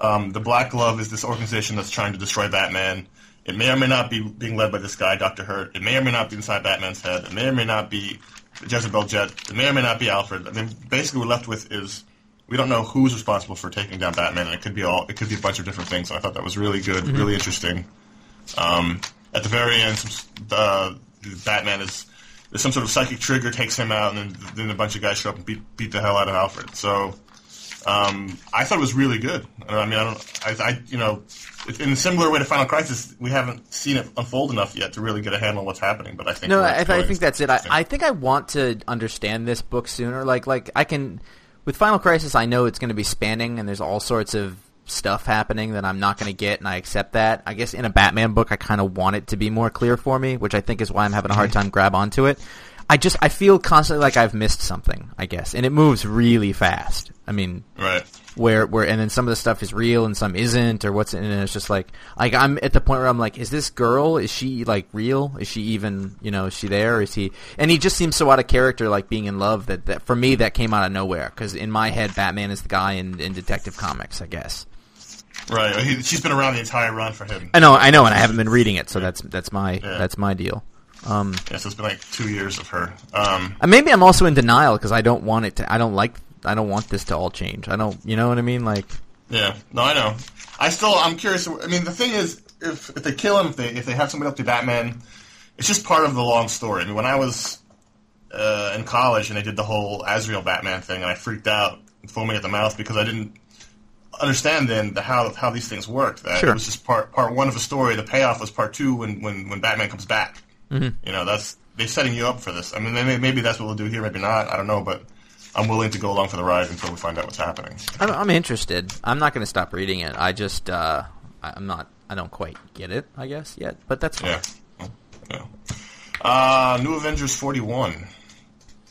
Speaker 3: um, the Black Glove is this organization that's trying to destroy Batman. It may or may not be being led by this guy, Doctor Hurt. It may or may not be inside Batman's head. It may or may not be Jezebel Jet. It may or may not be Alfred. I mean, basically, what we're left with is we don't know who's responsible for taking down Batman, and it could be all. It could be a bunch of different things. And I thought that was really good, really interesting. Um, at the very end, some, uh, Batman is there's some sort of psychic trigger takes him out, and then, then a bunch of guys show up and beat beat the hell out of Alfred. So um, I thought it was really good. I mean, I don't, I, I you know, in a similar way to Final Crisis, we haven't seen it unfold enough yet to really get a handle on what's happening. But I think
Speaker 4: No, I, I think that's it. I. I think I want to understand this book sooner. Like, like I can with Final Crisis, I know it's going to be spanning, and there's all sorts of stuff happening that I'm not going to get, and I accept that. I guess in a Batman book, I kind of want it to be more clear for me, which I think is why I'm having a hard time grab onto it. I just I feel constantly like I've missed something. I guess, and it moves really fast. I mean,
Speaker 3: right.
Speaker 4: where where and then some of the stuff is real and some isn't or what's in it, and it's just like like I'm at the point where I'm like is this girl is she like real is she even you know is she there is he and he just seems so out of character like being in love that, that for me that came out of nowhere because in my head Batman is the guy in, in Detective Comics I guess
Speaker 3: Right. He, she's been around the entire run for him.
Speaker 4: I know I know and I haven't been reading it so that's that's my
Speaker 3: Yeah.
Speaker 4: that's my deal um
Speaker 3: Yeah, so it's been like two years of her. Um,
Speaker 4: maybe I'm also in denial because I don't want it to I don't like I don't want this to all change I don't you know what I mean like
Speaker 3: Yeah, no, I know. I still, I'm curious. I mean, the thing is, if if they kill him, if they if they have somebody up to Batman, it's just part of the long story. I mean, when I was uh, in college and they did the whole Azrael Batman thing, and I freaked out, foaming at the mouth because I didn't understand then the how how these things worked. That
Speaker 4: Sure.
Speaker 3: it was just part part one of a story. The payoff was part two when when when Batman comes back. You know, that's they're setting you up for this. I mean, maybe, maybe that's what we'll do here, maybe not. I don't know, but. I'm willing to go along for the ride until we find out what's happening.
Speaker 4: I'm, I'm interested. I'm not going to stop reading it. I just, uh, I'm not. I don't quite get it. I guess yet, but that's fine.
Speaker 3: Yeah. Yeah. Uh, New Avengers 41.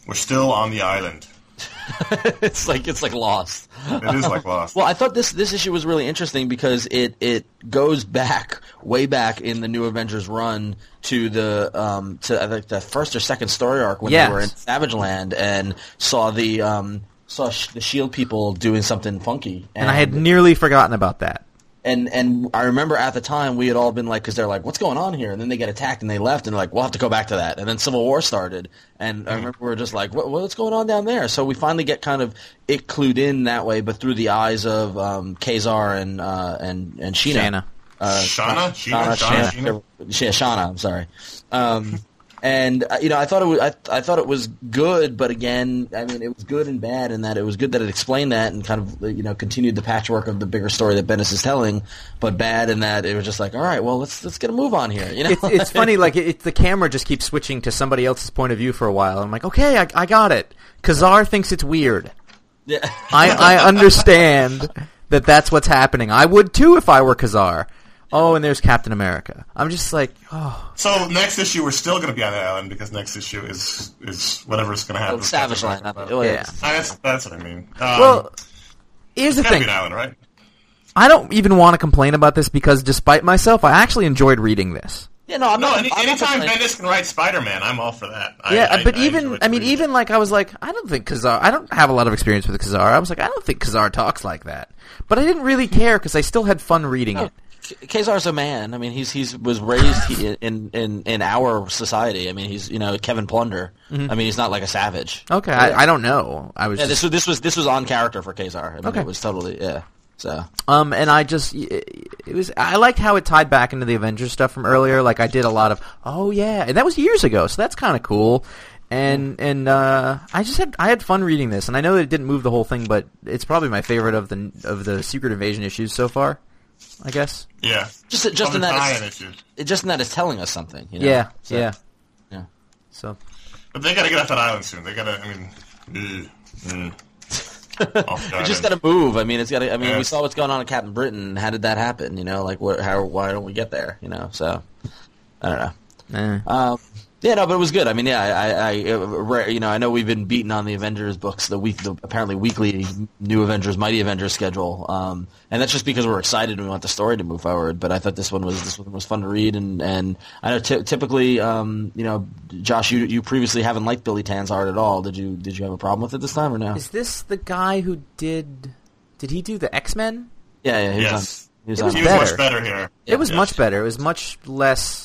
Speaker 3: We're still on the island.
Speaker 1: it's like it's like Lost.
Speaker 3: It is like Lost.
Speaker 1: Well, I thought this this issue was really interesting because it it goes back way back in the New Avengers run to the um to I think the first or second story arc when
Speaker 4: Yes.
Speaker 1: they were in Savage Land and saw the um saw sh- the Shield people doing something funky
Speaker 4: And I had nearly forgotten about that.
Speaker 1: And and I remember at the time we had all been like, because they're like, "What's going on here?" And then they get attacked and they left, and they're like, "We'll have to go back to that." And then Civil War started, and I remember we were just like, what, "What's going on down there?" So we finally get kind of it clued in that way, but through the eyes of um, Ka-Zar and uh, and and Sheena.
Speaker 4: Shanna.
Speaker 1: Uh,
Speaker 3: Shauna? Sheena?
Speaker 1: Shauna,
Speaker 3: Shauna?
Speaker 1: Sheena. Yeah, Shauna. I'm sorry. Um, and uh, you know, I thought it was I, I thought it was good, but again, I mean, it was good and bad in that it was good that it explained that and kind of you know continued the patchwork of the bigger story that Bendis is telling, but bad in that it was just like, all right, well, let's let's get a move on here. You know,
Speaker 4: It's, it's funny, like it, the camera just keeps switching to somebody else's point of view for a while. I'm like, okay, I, I got it. Ka-Zar thinks it's weird.
Speaker 1: yeah.
Speaker 4: I, I understand that that's what's happening. I would too if I were Ka-Zar. Oh, and there's Captain America. I'm just like, oh,
Speaker 3: So next issue, we're still going to be on the island because next issue is is whatever's going to happen.
Speaker 1: Oh,
Speaker 3: with
Speaker 1: Savage
Speaker 3: Captain
Speaker 1: Land. Oh,
Speaker 4: yeah.
Speaker 3: Ah, That's, that's what I mean. Um,
Speaker 4: Well, here's the thing.
Speaker 3: be an island, right?
Speaker 4: I don't even want to complain about this because, despite myself, I actually enjoyed reading this.
Speaker 1: Yeah, no, I'm
Speaker 3: No,
Speaker 1: not.
Speaker 3: any,
Speaker 1: I'm
Speaker 3: anytime
Speaker 1: complaining.
Speaker 3: Bendis can write Spider-Man, I'm all for that. I,
Speaker 4: yeah,
Speaker 3: I-
Speaker 4: but
Speaker 3: I
Speaker 4: even
Speaker 3: enjoyed
Speaker 4: I mean, even like I was like, I don't think Ka-Zar. I don't have a lot of experience with Ka-Zar. I was like, I don't think Ka-Zar talks like that. But I didn't really care because I still had fun reading it.
Speaker 1: Ka-Zar's a man. I mean, he's he's was raised he, in in in our society. I mean, he's you know Kevin Plunder. I mean, he's not like a savage.
Speaker 4: Okay, I, I don't know. I was
Speaker 1: Yeah,
Speaker 4: just,
Speaker 1: this was this was this was on character for Ka-Zar. I mean,
Speaker 4: Okay.
Speaker 1: it was totally yeah. So
Speaker 4: Um, and I just it was I liked how it tied back into the Avengers stuff from earlier. Like I did a lot of oh yeah, and that was years ago, so that's kind of cool. And and uh, I just had I had fun reading this, and I know that it didn't move the whole thing, but it's probably my favorite of the of the Secret Invasion issues so far. I guess.
Speaker 3: Yeah,
Speaker 1: just just
Speaker 3: Of
Speaker 1: in that
Speaker 3: tie-in
Speaker 1: it's, it- just in that it's telling us something. You know?
Speaker 4: Yeah,
Speaker 1: So,
Speaker 4: yeah.
Speaker 1: yeah.
Speaker 4: So
Speaker 3: But they gotta get off that island soon. They gotta. I mean, ugh, mm. Off
Speaker 1: We just got to move. I mean, it's got to. I mean,
Speaker 3: Yeah.
Speaker 1: we saw what's going on in Captain Britain. How did that happen? You know, like what? How? Why don't we get there? You know, so I don't know.
Speaker 4: eh.
Speaker 1: Um, yeah, no, but it was good. I mean, yeah, I, I, I uh, you know, I know we've been beaten on the Avengers books, the week, the apparently weekly New Avengers, Mighty Avengers schedule, um, and that's just because we're excited and we want the story to move forward. But I thought this one was this one was fun to read, and and I know ty- typically, um, you know, Josh, you you previously haven't liked Billy Tan's art at all. Did you did you have a problem with it this time or no?
Speaker 4: is this the guy who did? Did he do the X Men?
Speaker 1: Yeah, yeah, he was on. He was
Speaker 4: It
Speaker 1: on.
Speaker 4: was
Speaker 3: He was
Speaker 4: better.
Speaker 3: much better here.
Speaker 4: it was
Speaker 3: yeah.
Speaker 4: much better. It was much less.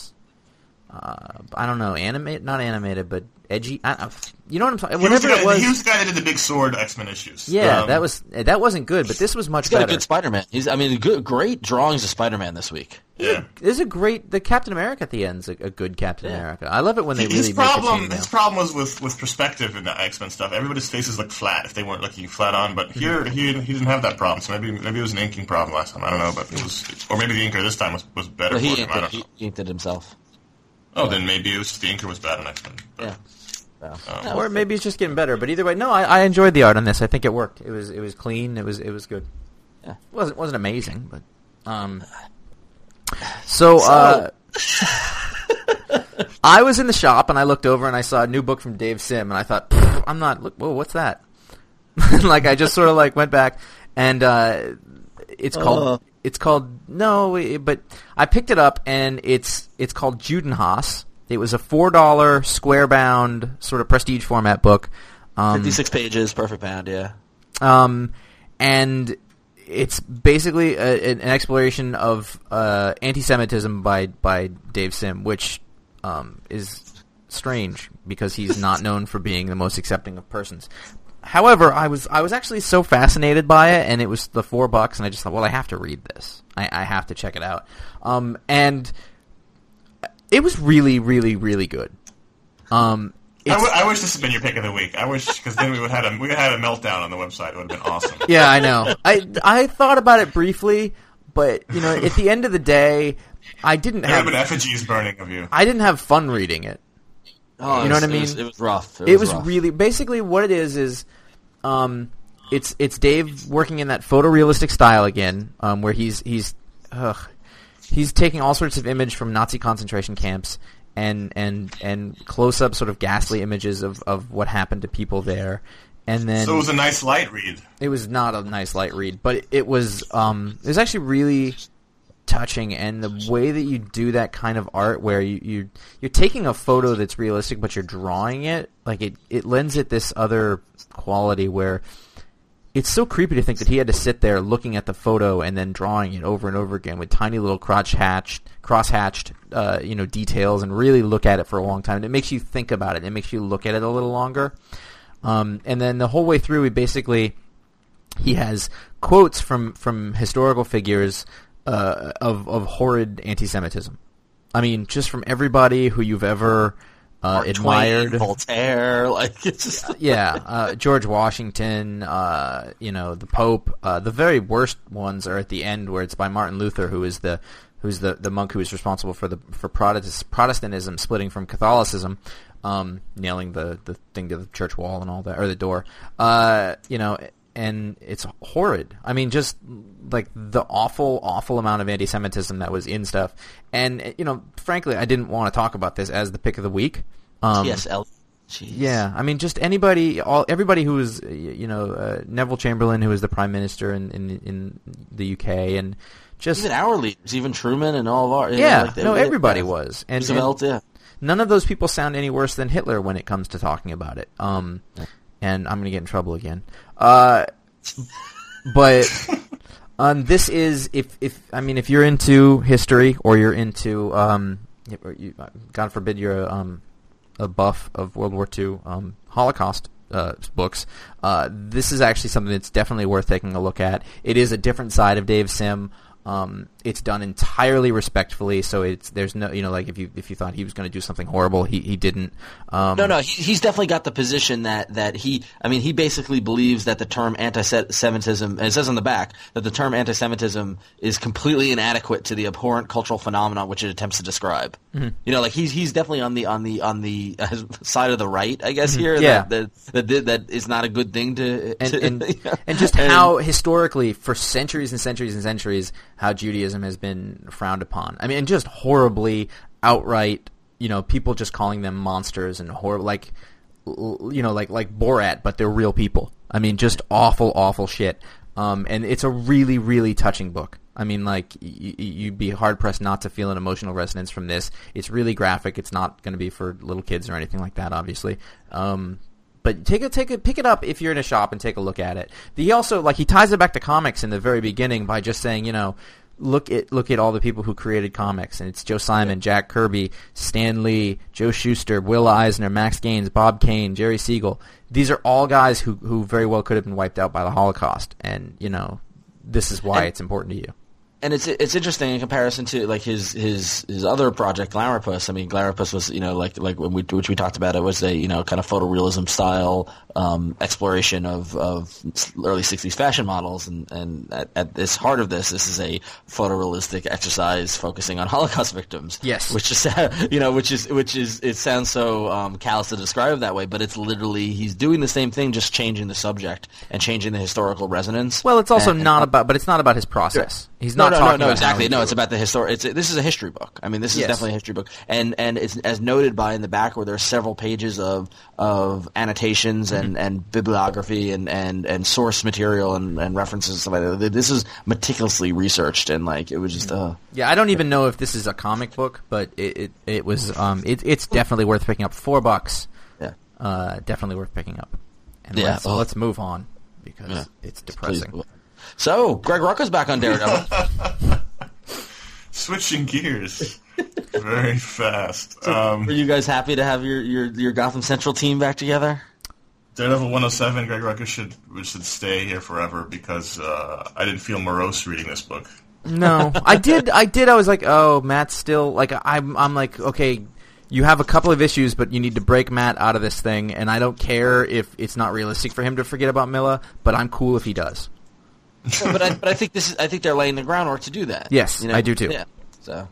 Speaker 4: Uh, I don't know, animated, not animated, but edgy. I, I, you know what I'm talking?
Speaker 3: He
Speaker 4: Whatever
Speaker 3: the guy,
Speaker 4: it was.
Speaker 3: he was the guy that did the big sword X Men issues.
Speaker 4: yeah,
Speaker 3: Um,
Speaker 4: that was that wasn't good, but this was much
Speaker 1: He's got a
Speaker 4: better.
Speaker 1: good Spider-Man. He's, I mean, good, great drawings of Spider-Man this week.
Speaker 3: Yeah.
Speaker 4: There's a great the Captain America at the end's a, a good Captain
Speaker 1: Yeah.
Speaker 4: America. I love it when they really
Speaker 3: his
Speaker 4: make
Speaker 3: problem,
Speaker 4: a team
Speaker 3: his
Speaker 4: now.
Speaker 3: problem was with, with perspective in the X Men stuff. Everybody's faces looked flat if they weren't looking flat on. But here, he, he didn't have that problem. So maybe maybe it was an inking problem last time. I don't know, but it was, or maybe the inker this time was, was better
Speaker 1: But he
Speaker 3: him.
Speaker 1: inked
Speaker 3: I don't
Speaker 1: he
Speaker 3: know.
Speaker 1: inked it himself.
Speaker 3: Oh, then maybe it was the inker was bad on X Men.
Speaker 1: Yeah. So,
Speaker 3: Um,
Speaker 4: Or maybe it's just getting better. But either way, no, I, I enjoyed the art on this. I think it worked. It was it was clean. It was it was good.
Speaker 1: Yeah.
Speaker 4: It wasn't wasn't amazing, but um. So, uh, I was in the shop and I looked over and I saw a new book from Dave Sim and I thought, I'm not. Look, whoa, what's that? like I just sort of like went back and uh, it's called
Speaker 1: Uh.
Speaker 4: It's called no, but I picked it up and it's it's called Judenhaus. It was a four dollar square bound sort of prestige format book. Um,
Speaker 1: 56 pages, perfect bound, yeah.
Speaker 4: um, and it's basically a, an exploration of uh, anti-Semitism by by Dave Sim, which um, is strange because he's not known for being the most accepting of persons. However, I was I was actually so fascinated by it, and it was the four bucks, and I just thought, well, I have to read this. I, I have to check it out. Um, and it was really, really, really good. Um,
Speaker 3: I, w- I wish this had been your pick of the week. I wish because then we would have had a we would have had a meltdown on the website. It would have been awesome.
Speaker 4: Yeah, I know. I I thought about it briefly, but you know, at the end of the day, I didn't
Speaker 3: There have
Speaker 4: have
Speaker 3: been effigies burning of you.
Speaker 4: I didn't have fun reading it.
Speaker 1: Oh,
Speaker 4: You know
Speaker 1: it
Speaker 4: what I mean?
Speaker 1: It was, it was rough. It,
Speaker 4: It was
Speaker 1: rough.
Speaker 4: really basically what it is is, um, it's it's Dave working in that photorealistic style again, um, where he's he's, ugh, he's taking all sorts of image from Nazi concentration camps and and and close up sort of ghastly images of of what happened to people there, and then
Speaker 3: So it was a nice light read.
Speaker 4: it was not a nice light read, but it was um it was actually really touching and the way that you do that kind of art where you, you you're taking a photo that's realistic but you're drawing it like it it lends it this other quality where it's so creepy to think that he had to sit there looking at the photo and then drawing it over and over again with tiny little crotch hatched cross hatched uh, you know details and really look at it for a long time. And it makes you think about it. It makes you look at it a little longer. Um, and then the whole way through we basically he has quotes from from historical figures uh, of of horrid anti-Semitism. I mean, just from everybody who you've ever uh, admired.
Speaker 1: Twain, Voltaire, like it's just
Speaker 4: yeah, uh, George Washington, uh, you know, the Pope. Uh, the very worst ones are at the end, where it's by Martin Luther, who is the who's the, the monk who is responsible for the for Protestantism splitting from Catholicism, um, nailing the, the thing to the church wall and all that, or the door. Uh, you know, and it's horrid. I mean, just like the awful, awful amount of anti-Semitism that was in stuff. And you know, frankly, I didn't want to talk about this as the pick of the week. Um,
Speaker 1: T.S. Eliot. Jeez.
Speaker 4: Yeah, I mean, just anybody, all everybody who was, you know, uh, Neville Chamberlain, who was the prime minister in in, in the UK, and just
Speaker 1: Even our leaders, even Truman and all of our. you know,
Speaker 4: yeah,
Speaker 1: like
Speaker 4: no, everybody
Speaker 1: yeah.
Speaker 4: was, and, and
Speaker 1: yeah.
Speaker 4: none of those people sound any worse than Hitler when it comes to talking about it. Um, and I'm gonna get in trouble again. Uh, but um, this is if if I mean if you're into history or you're into um, you, God forbid you're a, um, a buff of World War II um, Holocaust uh, books, uh, this is actually something that's definitely worth taking a look at. It is a different side of Dave Sim. Um, it's done entirely respectfully, so it's there's no you know like if you if you thought he was going to do something horrible, he he didn't. Um,
Speaker 1: No, no, he- he's definitely got the position that, that he, I mean, he basically believes that the term anti-Semitism, and it says on the back, that the term anti-Semitism is completely inadequate to the abhorrent cultural phenomenon which it attempts to describe.
Speaker 4: Mm-hmm.
Speaker 1: You know, like he's, he's definitely on the, on the, on the uh, side of the right, I guess, here.
Speaker 4: Mm-hmm. Yeah.
Speaker 1: That, that, that, that is not a good thing to,
Speaker 4: and
Speaker 1: to-
Speaker 4: and,
Speaker 1: you know.
Speaker 4: and just how historically for centuries and centuries and centuries how Judaism has been frowned upon. I mean, just horribly outright, you know, people just calling them monsters and horrible, like you know, like like Borat, but they're real people. I mean, just awful, awful shit. Um, and it's a really, really touching book. I mean, like y- you'd be hard pressed not to feel an emotional resonance from this. It's really graphic. It's not going to be for little kids or anything like that, obviously. Um, but take it, take it, pick it up if you're in a shop and take a look at it. He also like he ties it back to comics in the very beginning by just saying, you know, look at look at all the people who created comics, and it's Joe Simon, Jack Kirby, Stan Lee, Joe Shuster, Will Eisner, Max Gaines, Bob Kane, Jerry Siegel. These are all guys who who very well could have been wiped out by the Holocaust, and you know, this is why
Speaker 1: And-
Speaker 4: it's important to you.
Speaker 1: And it's it's interesting in comparison to like his his his other project Glamourpuss. I mean, Glamourpuss was you know like like when we which we talked about it was a you know kind of photorealism style um, exploration of of early '60s fashion models, and and at, at this heart of this, this is a photorealistic exercise focusing on Holocaust victims.
Speaker 4: Yes.
Speaker 1: which is you know which is which is it sounds so um, callous to describe it that way, but it's literally he's doing the same thing, just changing the subject and changing the historical resonance.
Speaker 4: Well, it's also
Speaker 1: And-
Speaker 4: not about, but it's not about his process. He's not
Speaker 1: no,
Speaker 4: talking
Speaker 1: no, no, exactly. No, it's
Speaker 4: it.
Speaker 1: about the history. It's this is a history book. I mean, this is
Speaker 4: Yes.
Speaker 1: definitely a history book, and and it's as noted by in the back where there are several pages of of annotations and, and bibliography and, and, and source material and, and references and stuff like that. This is meticulously researched and like it was just uh
Speaker 4: Yeah, I don't even know if this is a comic book, but it it, it was um it, it's definitely worth picking up. Four bucks,
Speaker 1: yeah.
Speaker 4: uh, definitely worth picking up. And
Speaker 1: Yeah,
Speaker 4: let's,
Speaker 1: oh.
Speaker 4: let's move on because
Speaker 1: Yeah.
Speaker 4: it's
Speaker 1: Please.
Speaker 4: Depressing.
Speaker 1: So Greg Rucka's back on Daredevil.
Speaker 3: Switching gears very fast. Um,
Speaker 1: Are you guys happy to have your, your, your Gotham Central team back together?
Speaker 3: Daredevil 107, Greg Rucka should should stay here forever because uh, I didn't feel morose reading this book.
Speaker 4: No, I did. I did. I was like, oh, Matt's still like. I'm. I'm like, okay, you have a couple of issues, but you need to break Matt out of this thing, and I don't care if it's not realistic for him to forget about Milla, but I'm cool if he does.
Speaker 1: But I but I think this is I think they're laying the groundwork to do that.
Speaker 4: Yes, I do too.
Speaker 1: Yeah. So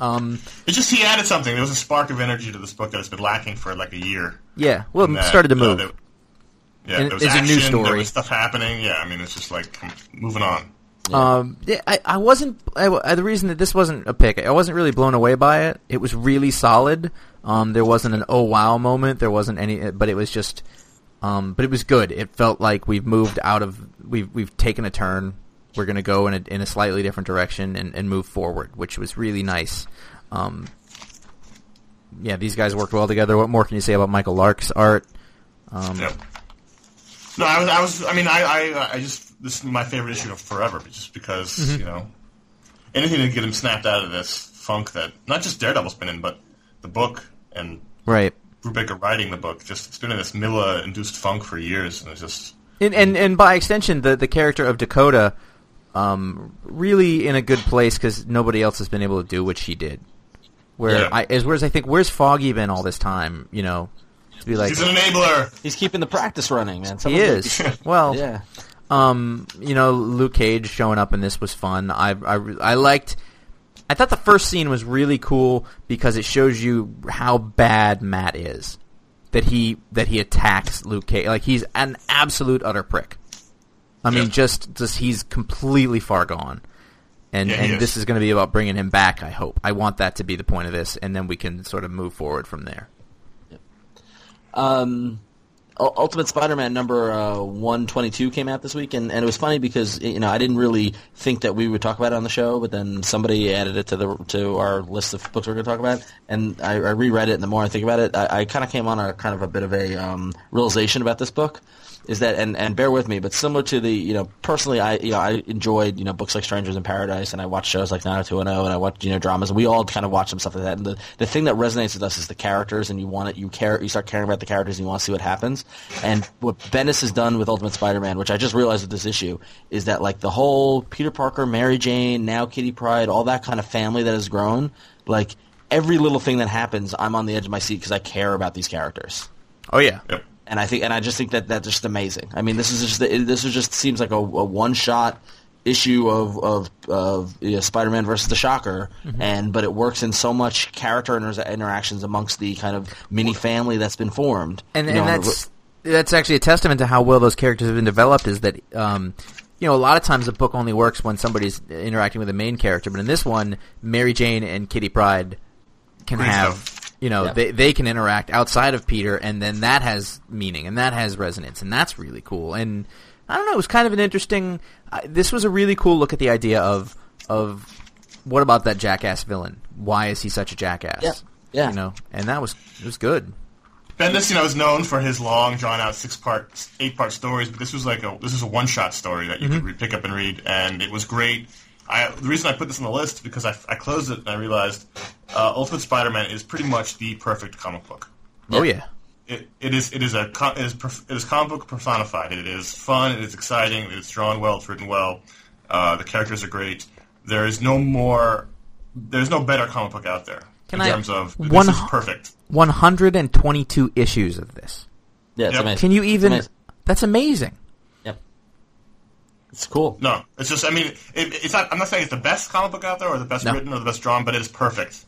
Speaker 4: Um,
Speaker 3: It's just he added something. There was a spark of energy to this book that has been lacking for like a year.
Speaker 4: yeah. Well,
Speaker 3: And
Speaker 4: it started to
Speaker 3: uh,
Speaker 4: move.
Speaker 3: there- yeah,
Speaker 4: And
Speaker 3: there was
Speaker 4: it's a
Speaker 3: action,
Speaker 4: new
Speaker 3: There
Speaker 4: story.
Speaker 3: was stuff happening. Yeah, I mean, it's just like moving on.
Speaker 4: Um, yeah, I, I wasn't. I, I- the reason that this wasn't a pick, I wasn't really blown away by it. It was really solid. Um, there wasn't an oh wow moment. There wasn't any, but it was just. Um, but it was good. It felt like we've moved out of we've we've taken a turn. We're going to go in a, in a slightly different direction and, and move forward, which was really nice. Um, yeah, these guys worked well together. What more can you say about Michael Lark's art? Um,
Speaker 3: Yep. No, I was, I was, I mean, I, I, I just, this is my favorite issue of forever, just because,
Speaker 4: Mm-hmm.
Speaker 3: you know, anything to get him snapped out of this funk that not just Daredevil's been in, but the book and
Speaker 4: Right.
Speaker 3: Brubaker writing the book, just it's been in this Milla-induced funk for years, and it's just,
Speaker 4: And, and and by extension, the the character of Dakota, um, really in a good place because nobody else has been able to do what she did. Where
Speaker 3: Yeah.
Speaker 4: I, as whereas I think where's Foggy been all this time? You know, to be like
Speaker 3: he's an enabler.
Speaker 1: he's keeping the practice running, man.
Speaker 4: he
Speaker 1: Someone's
Speaker 4: is. well,
Speaker 1: Yeah.
Speaker 4: um, you know, Luke Cage showing up in this was fun. I I I liked. I thought the first scene was really cool because it shows you how bad Matt is. That he that he attacks Luke Cage like he's an absolute utter prick. I mean,
Speaker 3: Yeah.
Speaker 4: just just he's completely far gone. And
Speaker 3: Yeah,
Speaker 4: and
Speaker 3: is.
Speaker 4: this is going to be about bringing him back. I hope. I want that to be the point of this, and then we can sort of move forward from there.
Speaker 1: Um, U- Ultimate Spider-Man number uh, 122 came out this week, and, and it was funny because you know I didn't really think that we would talk about it on the show, but then somebody added it to the to our list of books we're going to talk about, and I, I reread it, and the more I think about it, I, I kind of came on a kind of a bit of a um, realization about this book. Is that and, and bear with me, but similar to the you know personally I you know I enjoyed you know books like Strangers in Paradise and I watched shows like 90210 and I watched you know dramas and we all kind of watch some stuff like that and the, the thing that resonates with us is the characters and you want it you care you start caring about the characters and you want to see what happens and what Bendis has done with Ultimate Spider-Man which I just realized with this issue is that like the whole Peter Parker Mary Jane now Kitty Pryde all that kind of family that has grown like every little thing that happens I'm on the edge of my seat because I care about these characters
Speaker 4: Oh yeah.
Speaker 3: Yep.
Speaker 1: And I think, and I just think that that's just amazing. I mean, this is just this is just seems like a, a one shot issue of of, of you know, Spider-Man versus the Shocker, and but it works in so much character inter- interactions amongst the kind of mini family that's been formed.
Speaker 4: and, and
Speaker 1: know,
Speaker 4: that's that's actually a testament to how well those characters have been developed. Is that um, you know a lot of times a book only works when somebody's interacting with the main character, but in this one, Mary Jane and Kitty Pryde can
Speaker 3: Great
Speaker 4: have
Speaker 3: stuff.
Speaker 4: You know
Speaker 1: Yeah.
Speaker 4: they they can interact outside of Peter, and then that has meaning and that has resonance, and that's really cool. And I don't know, it was kind of an interesting. Uh, this was a really cool look at the idea of of what about that jackass villain? Why is he such a jackass?
Speaker 1: Yeah. Yeah.
Speaker 4: you know, and that was it was good.
Speaker 3: Bendis, you know, is known for his long, drawn-out six-part, eight-part stories, but this was like a this is a one-shot story that you could re- pick up and read, and it was great. I, the reason I put this on the list is because I, I closed it and I realized uh, Ultimate Spider-Man is pretty much the perfect comic book.
Speaker 4: Oh yeah.
Speaker 3: It, it is it is a it is it is comic book personified. It is fun. It is exciting. It's drawn well. It's written well. Uh, the characters are great. There is no more. There's no better comic book out there
Speaker 4: Can
Speaker 3: in
Speaker 4: I-
Speaker 3: terms of this
Speaker 4: one
Speaker 3: is perfect.
Speaker 4: 122 issues of this.
Speaker 1: yeah, it's
Speaker 3: Yep.
Speaker 1: amazing.
Speaker 4: Can you even?
Speaker 1: amazing.
Speaker 4: That's amazing.
Speaker 1: Yep, it's cool.
Speaker 3: No, it's just. I mean, it, it's not. I'm not saying it's the best comic book out there, or the best
Speaker 4: No.
Speaker 3: written, or the best drawn, but it is perfect.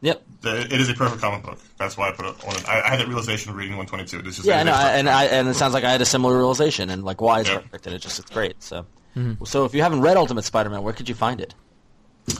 Speaker 1: Yep.
Speaker 3: The, it is a perfect comic book. That's why I put it on. it. I, I had that realization of reading 122. This is
Speaker 1: Yeah,
Speaker 3: it
Speaker 1: I know, and I and it sounds like I had a similar realization, and like why is
Speaker 3: Yeah.
Speaker 1: perfect, and it just it's great. So, so if you haven't read Ultimate Spider-Man, where could you find it?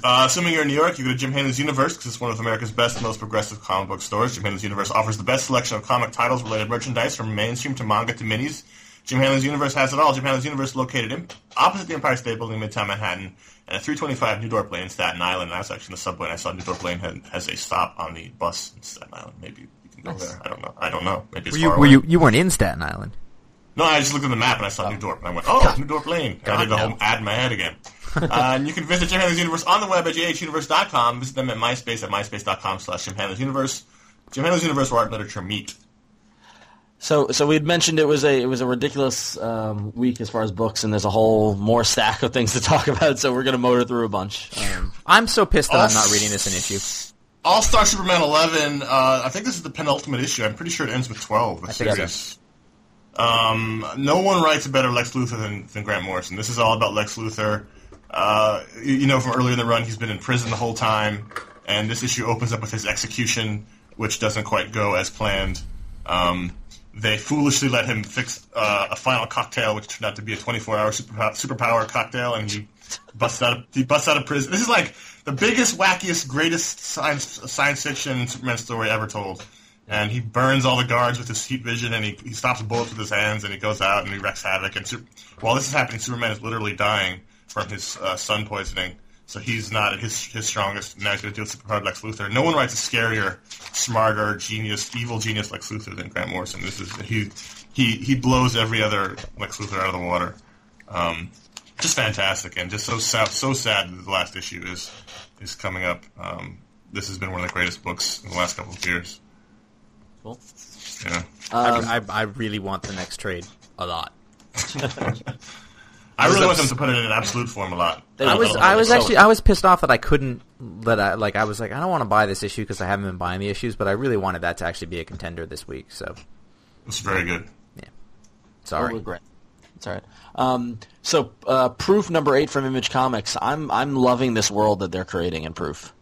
Speaker 3: Uh, assuming you're in New York, you go to Jim Hanley's Universe because it's one of America's best and most progressive comic book stores. Jim Hanley's Universe offers the best selection of comic titles, related merchandise from mainstream to manga to minis. Jim Hanley's Universe has it all. Jim Hanley's Universe located in, opposite the Empire State Building in Midtown Manhattan and at 325 New Dorp Lane, Staten Island. And I was actually in the subway and I saw New Dorp Lane had, has a stop on the bus in Staten Island. Maybe you can go there. I don't know. I don't know. Maybe it's
Speaker 4: Were you,
Speaker 3: far
Speaker 4: were
Speaker 3: away.
Speaker 4: you you weren't in Staten Island?
Speaker 3: No, I just looked at the map and I saw New Dorp, and I went, "Oh, New Dorp Lane." And I did the
Speaker 4: God,
Speaker 3: whole ad in my head again. uh, and you can visit Jim Hanley's Universe on the web at jhuniverse.com. Visit them at MySpace at myspace.com slash Jim Hanley's Universe. Jim Hanley's Universe, where art and literature meet.
Speaker 1: So, so we had mentioned it was a it was a ridiculous um, week as far as books, and there's a whole more stack of things to talk about. So we're gonna motor through a bunch. Um,
Speaker 4: I'm so pissed that I'm
Speaker 3: Oh.
Speaker 4: not reading this an issue.
Speaker 3: All Star Superman 11. Uh, I think this is the penultimate issue. I'm pretty sure it ends with 12.
Speaker 4: I think so.
Speaker 3: series. Um, no one writes a better Lex Luthor than, than Grant Morrison. This is all about Lex Luthor. Uh, you, you know, from earlier in the run, he's been in prison the whole time, and this issue opens up with his execution, which doesn't quite go as planned. Um, they foolishly let him fix uh, a final cocktail, which turned out to be a 24-hour superpower, superpower cocktail, and he busts out of he busts out of prison. This is like the biggest, wackiest, greatest science science fiction Superman story ever told. And he burns all the guards with his heat vision, and he, he stops bullets with his hands, and he goes out and he wreaks havoc. And Su- while this is happening, Superman is literally dying from his uh, sun poisoning. So he's not his his strongest. Now he's going to deal with superpowered Lex Luthor. No one writes a scarier, smarter, genius, evil genius Lex Luthor than Grant Morrison. This is he he he blows every other Lex Luthor out of the water. Um, just fantastic, and just so sad, so sad that the last issue is is coming up. Um, this has been one of the greatest books in the last couple of years.
Speaker 1: cool.
Speaker 3: Yeah,
Speaker 4: I, I, I really want the next trade a lot.
Speaker 3: I really want them to put it in an absolute form a lot.
Speaker 4: I was I was actually I was pissed off that I couldn't that I like I was like I don't want to buy this issue because I haven't been buying the issues, but I really wanted that to actually be a contender this week. So
Speaker 3: It's very good.
Speaker 4: Yeah, sorry.
Speaker 1: We're great. It's all right. Um, so, uh, proof number eight from Image Comics. I'm I'm loving this world that they're creating in Proof.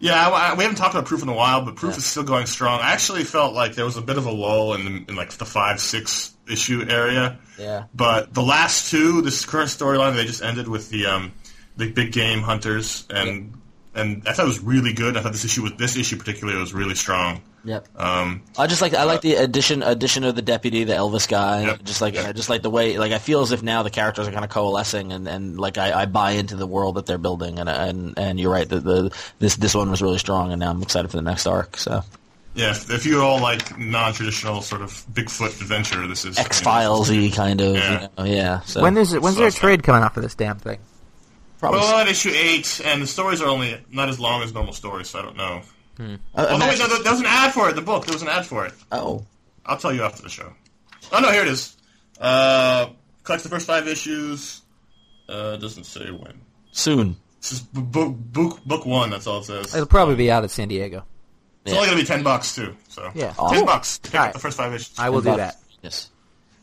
Speaker 3: Yeah, I, we haven't talked about Proof in a while, but Proof
Speaker 1: Yeah.
Speaker 3: is still going strong. I actually felt like there was a bit of a lull in, the, in like the five six issue area.
Speaker 1: Yeah.
Speaker 3: But the last two, this current storyline they just ended with the um, the big game hunters and and I thought it was really good. I thought this issue was this issue particularly was really strong.
Speaker 1: Yep.
Speaker 3: Um,
Speaker 1: I just like I like the addition addition of the deputy, the Elvis guy.
Speaker 3: Yep.
Speaker 1: Just like
Speaker 3: Yep.
Speaker 1: uh, just like the way like I feel as if now the characters are kind of coalescing and, and like I, I buy into the world that they're building and and and you're right the, the this this one was really strong and now I'm excited for the next arc. So
Speaker 3: yeah, if, if you all like non-traditional sort of Bigfoot adventure, this is
Speaker 1: X Files y kind of
Speaker 3: Yeah.
Speaker 1: you know, yeah. So
Speaker 4: When is it? When's there a trade coming out for this damn thing?
Speaker 1: Probably
Speaker 3: Well, at issue eight, and the stories are only not as long as normal stories, so I don't know.
Speaker 1: uh,
Speaker 3: Oh, no, wait, no, there was an ad for it the book. There was an ad for it.
Speaker 1: oh
Speaker 3: I'll tell you after the show. Oh no, here it is. Uh, collects the first five issues. Uh, doesn't say when.
Speaker 1: soon.
Speaker 3: This is b- book book book one. That's all it says.
Speaker 4: It'll probably be out at San Diego.
Speaker 3: It's only gonna be ten bucks too. So
Speaker 4: Yeah.
Speaker 3: ten
Speaker 1: Oh.
Speaker 3: bucks. Pick
Speaker 4: Alright.
Speaker 3: up the first five issues.
Speaker 4: I will do that.
Speaker 1: Yes.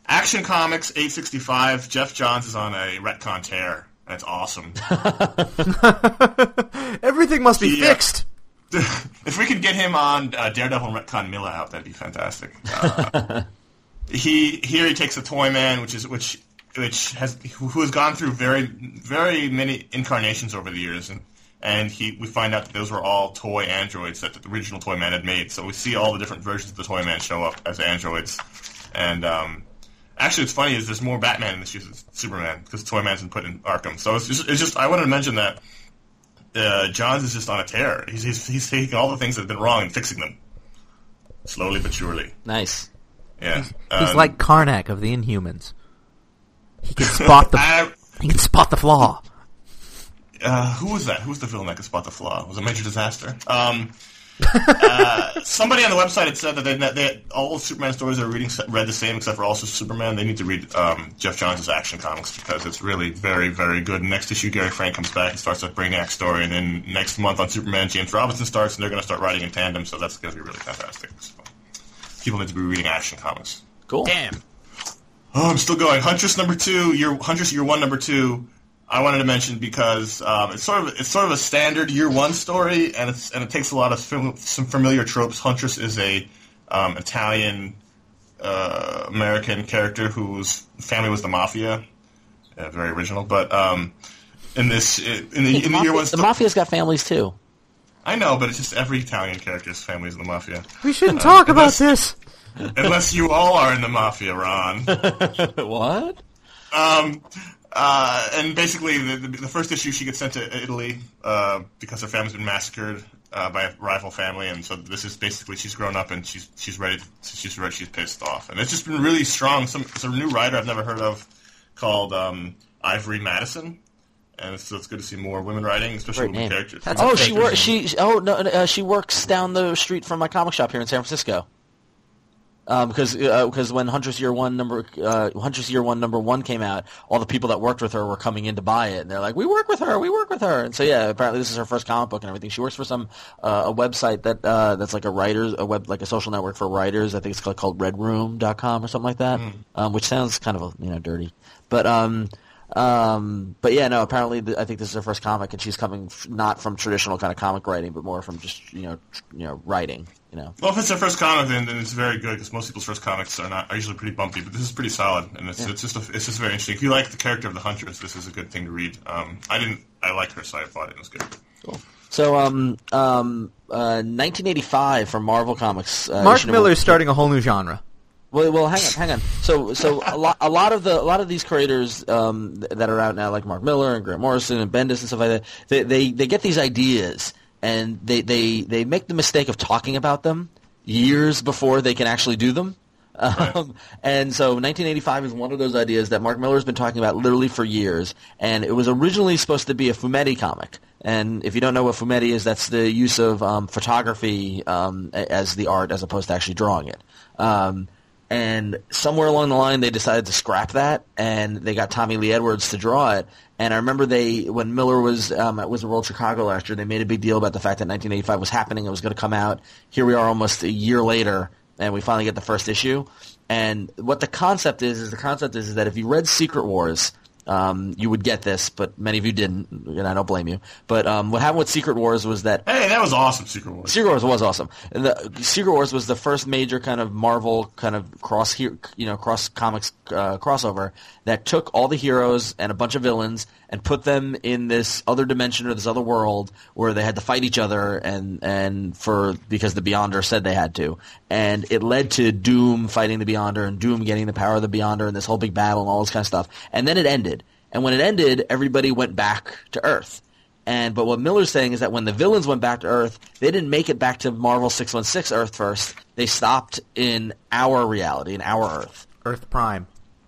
Speaker 3: Action Comics eight sixty five. Geoff Johns is on a retcon tear. That's awesome.
Speaker 4: Everything must be
Speaker 3: Yeah.
Speaker 4: fixed.
Speaker 3: if we could get him on uh, Daredevil and retcon Milla out, that'd be fantastic. Uh, he here he takes a toy man, which is which which has who who has gone through very very many incarnations over the years, and and he we find out that those were all toy androids that the original toy man had made. So we see all the different versions of the toy man show up as androids, and um, actually, what's funny is there's more Batman in this issue than Superman because toy man's been put in Arkham. So it's just, it's just I wanted to mention that uh, Johns is just on a tear. He's, he's he's taking all the things that have been wrong and fixing them slowly but surely.
Speaker 1: Nice.
Speaker 3: Yeah,
Speaker 4: He's
Speaker 3: Um,
Speaker 4: like Karnak of the Inhumans. He can spot the
Speaker 3: I-
Speaker 4: he can spot the flaw.
Speaker 3: uh, who was that? Who was the villain that could spot the flaw? Was it Major Disaster? Um, uh, somebody on the website had said that they, that they, all Superman stories are reading read the same except for also Superman. They need to read um, Geoff Johns' Action Comics because it's really very very good. Next issue, Gary Frank comes back and starts a Brainiac story, and then next month on Superman, James Robinson starts, and they're going to start writing in tandem. So that's going to be really fantastic. So, people need to be reading Action Comics.
Speaker 1: Cool.
Speaker 4: Damn.
Speaker 3: Oh, I'm still going. Huntress number two, year Huntress year one number two. I wanted to mention because um, it's sort of it's sort of a standard year one story, and it's and it takes a lot of fam- some familiar tropes. Huntress is a um, Italian uh, American character whose family was the mafia. Uh, very original, but um, in this in the, in the year one,
Speaker 1: the
Speaker 3: sto-
Speaker 1: mafia's got families too.
Speaker 3: I know, but it's just every Italian character's family is in the mafia.
Speaker 4: We shouldn't talk about
Speaker 3: unless-
Speaker 4: this.
Speaker 3: Unless you all are in the mafia, Ron.
Speaker 1: what?
Speaker 3: Um, uh, and basically, the, the, the first issue, she gets sent to Italy uh, because her family's been massacred uh, by a rival family, and so this is basically she's grown up and she's she's ready. To, she's ready. She's pissed off, and it's just been really strong. Some it's a new writer I've never heard of called um, Ivory Madison, and so it's good to see more women writing, especially
Speaker 1: Great
Speaker 3: women
Speaker 1: name.
Speaker 3: characters.
Speaker 4: That's
Speaker 1: Oh, she works. She oh no, uh, she works down the street from my comic shop here in San Francisco. Um, because because when Huntress Year One number uh, Huntress Year One number one came out, all the people that worked with her were coming in to buy it, and they're like, "We work with her, we work with her." And so yeah, apparently this is her first comic book and everything. She works for some uh, a website that uh, that's like a writers a web like a social network for writers. I think it's called, called RedRoom.com or something like that, um, which sounds kind of you know dirty, but um. Um, but yeah, no. Apparently, th- I think this is her first comic, and she's coming f- not from traditional kind of comic writing, but more from just you know, tr- you know, writing. You know,
Speaker 3: Well, if it's her first comic, then, then it's very good because most people's first comics are not are usually pretty bumpy, but this is pretty solid, and it's it's just a, it's just very interesting. If you like the character of the Huntress, this is a good thing to read. Um, I didn't I liked her, so I bought it. It was good.
Speaker 1: so um, um, uh, 1985 from Marvel Comics. Uh,
Speaker 4: Mark
Speaker 1: issue number-
Speaker 4: Millar's starting a whole new genre.
Speaker 1: Well, well, hang on, hang on. So, so a lot, a lot of the, a lot of these creators um, that are out now, like Mark Millar and Grant Morrison and Bendis and stuff like that, they, they, they get these ideas and they, they, they make the mistake of talking about them years before they can actually do them. Um, and so 1985 is one of those ideas that Mark Millar's been talking about literally for years. And it was originally supposed to be a Fumetti comic. And if you don't know what Fumetti is, that's the use of um, photography um, as the art as opposed to actually drawing it. And somewhere along the line they decided to scrap that and they got Tommy Lee Edwards to draw it. And I remember they when Millar was um, at Wizard World Chicago last year they made a big deal about the fact that 1985 was happening it was going to come out. Here we are almost a year later and we finally get the first issue. And what the concept is is the concept is, is that if you read Secret Wars um, you would get this, but many of you didn't, and I don't blame you. But um, what happened with Secret Wars was that
Speaker 3: Hey, that was awesome, Secret Wars.
Speaker 1: Secret Wars was awesome. And The Secret Wars was the first major kind of Marvel kind of cross you know, cross comics uh, crossover that took all the heroes and a bunch of villains and put them in this other dimension or this other world where they had to fight each other and and for because the Beyonder said they had to, and it led to Doom fighting the Beyonder and Doom getting the power of the Beyonder and this whole big battle and all this kind of stuff. And then it ended. And when it ended, everybody went back to Earth. And but what Millar's saying is that when the villains went back to Earth, they didn't make it back to Marvel 616 Earth first. They stopped in our reality, in our Earth.
Speaker 4: Earth Prime.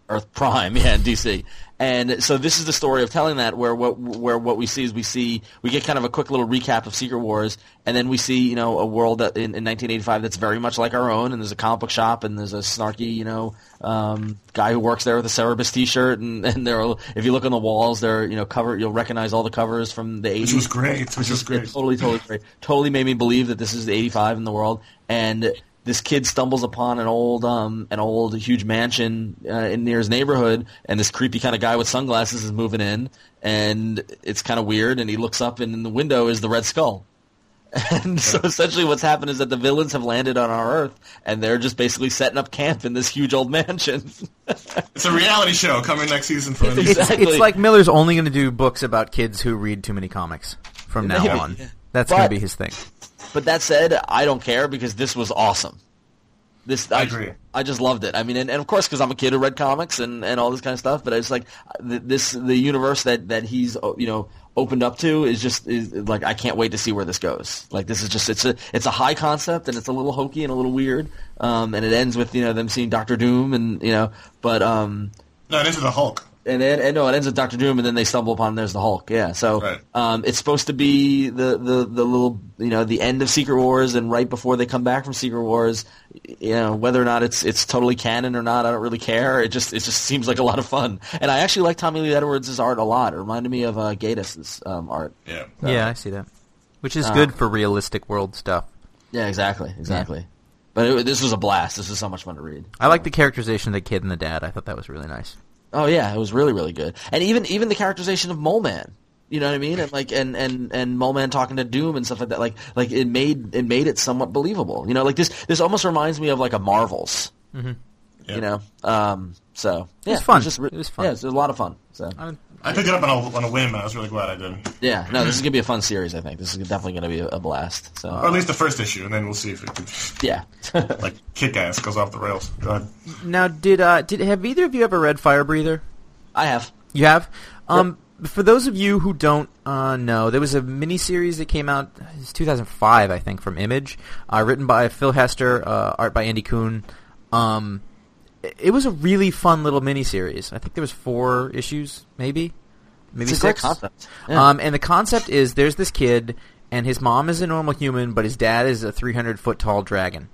Speaker 1: Earth Prime, yeah, in DC. And so this is the story of telling that, where what where what we see is we see we get kind of a quick little recap of Secret Wars, and then we see you know a world that in, in 1985 that's very much like our own, and there's a comic book shop, and there's a snarky you know um, guy who works there with a Cerebus T-shirt, and and there are, if you look on the walls, they're you know cover you'll recognize all the covers from the 80s.
Speaker 3: Which was great. Which was great.
Speaker 1: totally, totally great. Totally made me believe that this is the 85 in the world. And this kid stumbles upon an old, um, an old huge mansion uh, in near his neighborhood, and this creepy kind of guy with sunglasses is moving in, and it's kind of weird. And he looks up, and in the window is the Red Skull. And so essentially, what's happened is that the villains have landed on our Earth, and they're just basically setting up camp in this huge old mansion.
Speaker 3: It's a reality show coming next season for
Speaker 4: It's,
Speaker 1: Exactly.
Speaker 4: it's like Millar's only going to do books about kids who read too many comics from now
Speaker 1: Maybe.
Speaker 4: on. That's going to be his thing.
Speaker 1: But that said, I don't care because this was awesome. This
Speaker 3: I agree.
Speaker 1: I just loved it. I mean, and, and of course, because I'm a kid who read comics and, and all this kind of stuff. But it's like this the universe that, that he's uh, you know opened up to is just is like I can't wait to see where this goes. Like this is just it's a it's a high concept and it's a little hokey and a little weird. Um, and it ends with you know them seeing Doctor Doom and you know, but um,
Speaker 3: No, this is the Hulk.
Speaker 1: And then and no, it ends with Doctor Doom, and then they stumble upon there's the Hulk. Yeah, so
Speaker 3: Right.
Speaker 1: um, it's supposed to be the, the the little you know the end of Secret Wars, and right before they come back from Secret Wars, you know whether or not it's it's totally canon or not, I don't really care. It just it just seems like a lot of fun, and I actually like Tommy Lee Edwards' art a lot. It reminded me of uh, Gatus's um, art.
Speaker 3: Yeah.
Speaker 4: Yeah, I see that. Which is
Speaker 1: Uh,
Speaker 4: good for realistic world stuff.
Speaker 1: Yeah, exactly, exactly. But it, this was a blast. This was so much fun to read.
Speaker 4: I like the characterization of the kid and the dad. I thought that was really nice.
Speaker 1: Oh yeah, it was really really good, and even even the characterization of Mole Man. You know what I mean? And like and and and Mole Man talking to Doom and stuff like that. Like like it made it made it somewhat believable. You know, like this this almost reminds me of like a Marvels.
Speaker 3: Yeah.
Speaker 1: You know, um, so yeah,
Speaker 4: was fun.
Speaker 1: just re-
Speaker 4: It was fun.
Speaker 1: Yeah, it was a lot of fun. So
Speaker 4: I don't-
Speaker 3: I picked it up on a, on a whim. and I was really glad I did.
Speaker 1: yeah, no, this is gonna be a fun series. I think this is definitely gonna be a, a blast. So
Speaker 3: Or at least the first issue, and then we'll see if it could,
Speaker 1: yeah,
Speaker 3: like, kick ass goes off the rails. Go ahead.
Speaker 4: Now, did uh, did have either of you ever read Fire Breather?
Speaker 1: I have.
Speaker 4: You have. Um, For those of you who don't uh, know, there was a miniseries that came out. It's 2005, I think, from Image, uh, written by Phil Hester, uh, art by Andy Kuhn. Um, it- was a really fun little miniseries. I think there was four issues, maybe, maybe
Speaker 1: It's
Speaker 4: six.
Speaker 1: concept. Yeah.
Speaker 4: Um, and the concept is there's this kid, and his mom is a normal human, but his dad is a 300 foot tall dragon.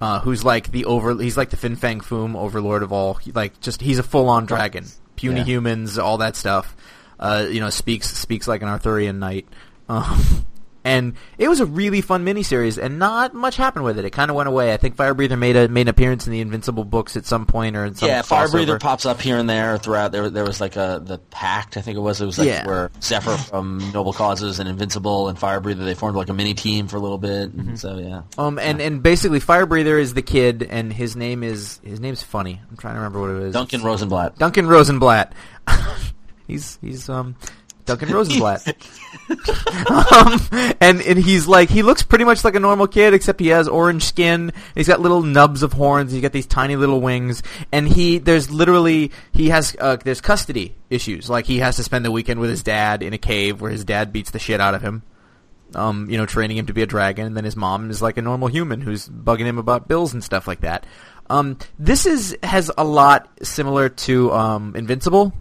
Speaker 4: Uh, who's like the over? He's like the Fin Fang Foom overlord of all. Like just he's a full on dragon, puny
Speaker 1: Yeah.
Speaker 4: humans, all that stuff. Uh, you know, speaks speaks like an Arthurian knight. Um, and it was a really fun miniseries, and not much happened with it. It kind of went away. I think Firebreather made a made an appearance in the Invincible books at some point, or in some
Speaker 1: yeah, Fire
Speaker 4: crossover.
Speaker 1: Breather pops up here and there throughout. There, there was like a the Pact, I think it was. It was like
Speaker 4: Yeah.
Speaker 1: where Zephyr from Noble Causes and Invincible and Firebreather they formed like a mini team for a little bit. And So yeah,
Speaker 4: Um, and, and basically, Firebreather is the kid, and his name is his name's funny. I'm trying to remember what it is.
Speaker 1: Duncan Rosenblatt.
Speaker 4: Duncan Rosenblatt. he's he's um Duncan Rosenblatt. um, and and he's like he looks pretty much like a normal kid, except he has orange skin. He's got little nubs of horns. He's got these tiny little wings, and he there's literally he has uh, there's custody issues. Like he has to spend the weekend with his dad in a cave where his dad beats the shit out of him. Um, you know, training him to be a dragon, and then his mom is like a normal human who's bugging him about bills and stuff like that. Um, this is has a lot similar to um, Invincible.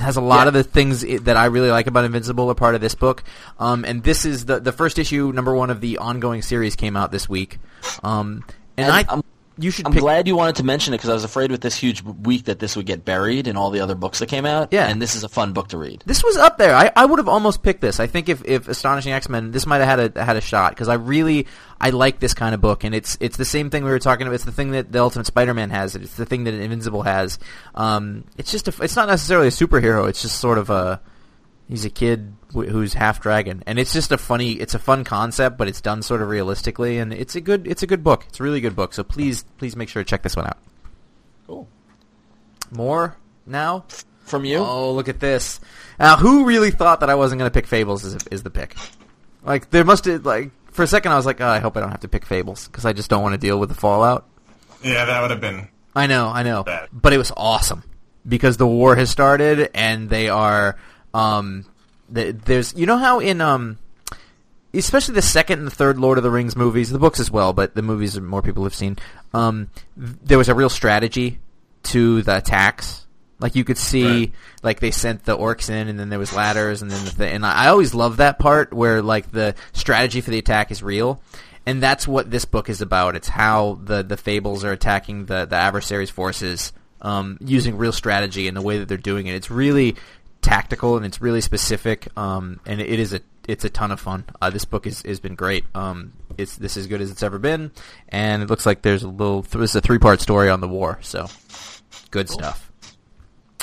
Speaker 4: Has a lot
Speaker 1: Yeah.
Speaker 4: of the things that I really like about Invincible are part of this book. Um, and this is the the first issue, number one of the ongoing series, came out this week. Um, and I
Speaker 1: I'm,
Speaker 4: you should
Speaker 1: I'm
Speaker 4: pick.
Speaker 1: glad you wanted to mention it because I was afraid with this huge week that this would get buried in all the other books that came out.
Speaker 4: Yeah.
Speaker 1: and this is a fun book to read.
Speaker 4: This was up there. I, I would have almost picked this. I think if, if Astonishing X Men, this might have had a had a shot because I really I like this kind of book, and it's it's the same thing we were talking about. It's the thing that the Ultimate Spider Man has. It's the thing that Invincible has. Um, it's just a, it's not necessarily a superhero. It's just sort of a he's a kid who's half dragon, and it's just a funny. It's a fun concept, but it's done sort of realistically, and it's a good it's a good book. It's a really good book. So please please make sure to check this one out.
Speaker 1: Cool.
Speaker 4: More now.
Speaker 1: From you?
Speaker 4: Oh, look at this! Now, who really thought that I wasn't going to pick Fables is, is the pick? Like, there must have like for a second I was like, oh, I hope I don't have to pick Fables because I just don't want to deal with the fallout.
Speaker 3: Yeah, that would have been.
Speaker 4: I know, I know,
Speaker 3: Bad.
Speaker 4: but it was awesome because the war has started and they are um, th- there's you know how in um. Especially the second and the third Lord of the Rings movies, the books as well, but the movies more people have seen. Um, there was a real strategy to the attacks. Like you could see,
Speaker 3: Right.
Speaker 4: like they sent the orcs in, and then there was ladders, and then the thing. And I always love that part where like the strategy for the attack is real, and that's what this book is about. It's how the the fables are attacking the the adversary's forces um, using real strategy and the way that they're doing it. It's really tactical and it's really specific, um, and it is a it's a ton of fun. Uh, this book is has been great. Um, it's this as good as it's ever been, and it looks like there's a little. This is a three part story on the war, so good stuff.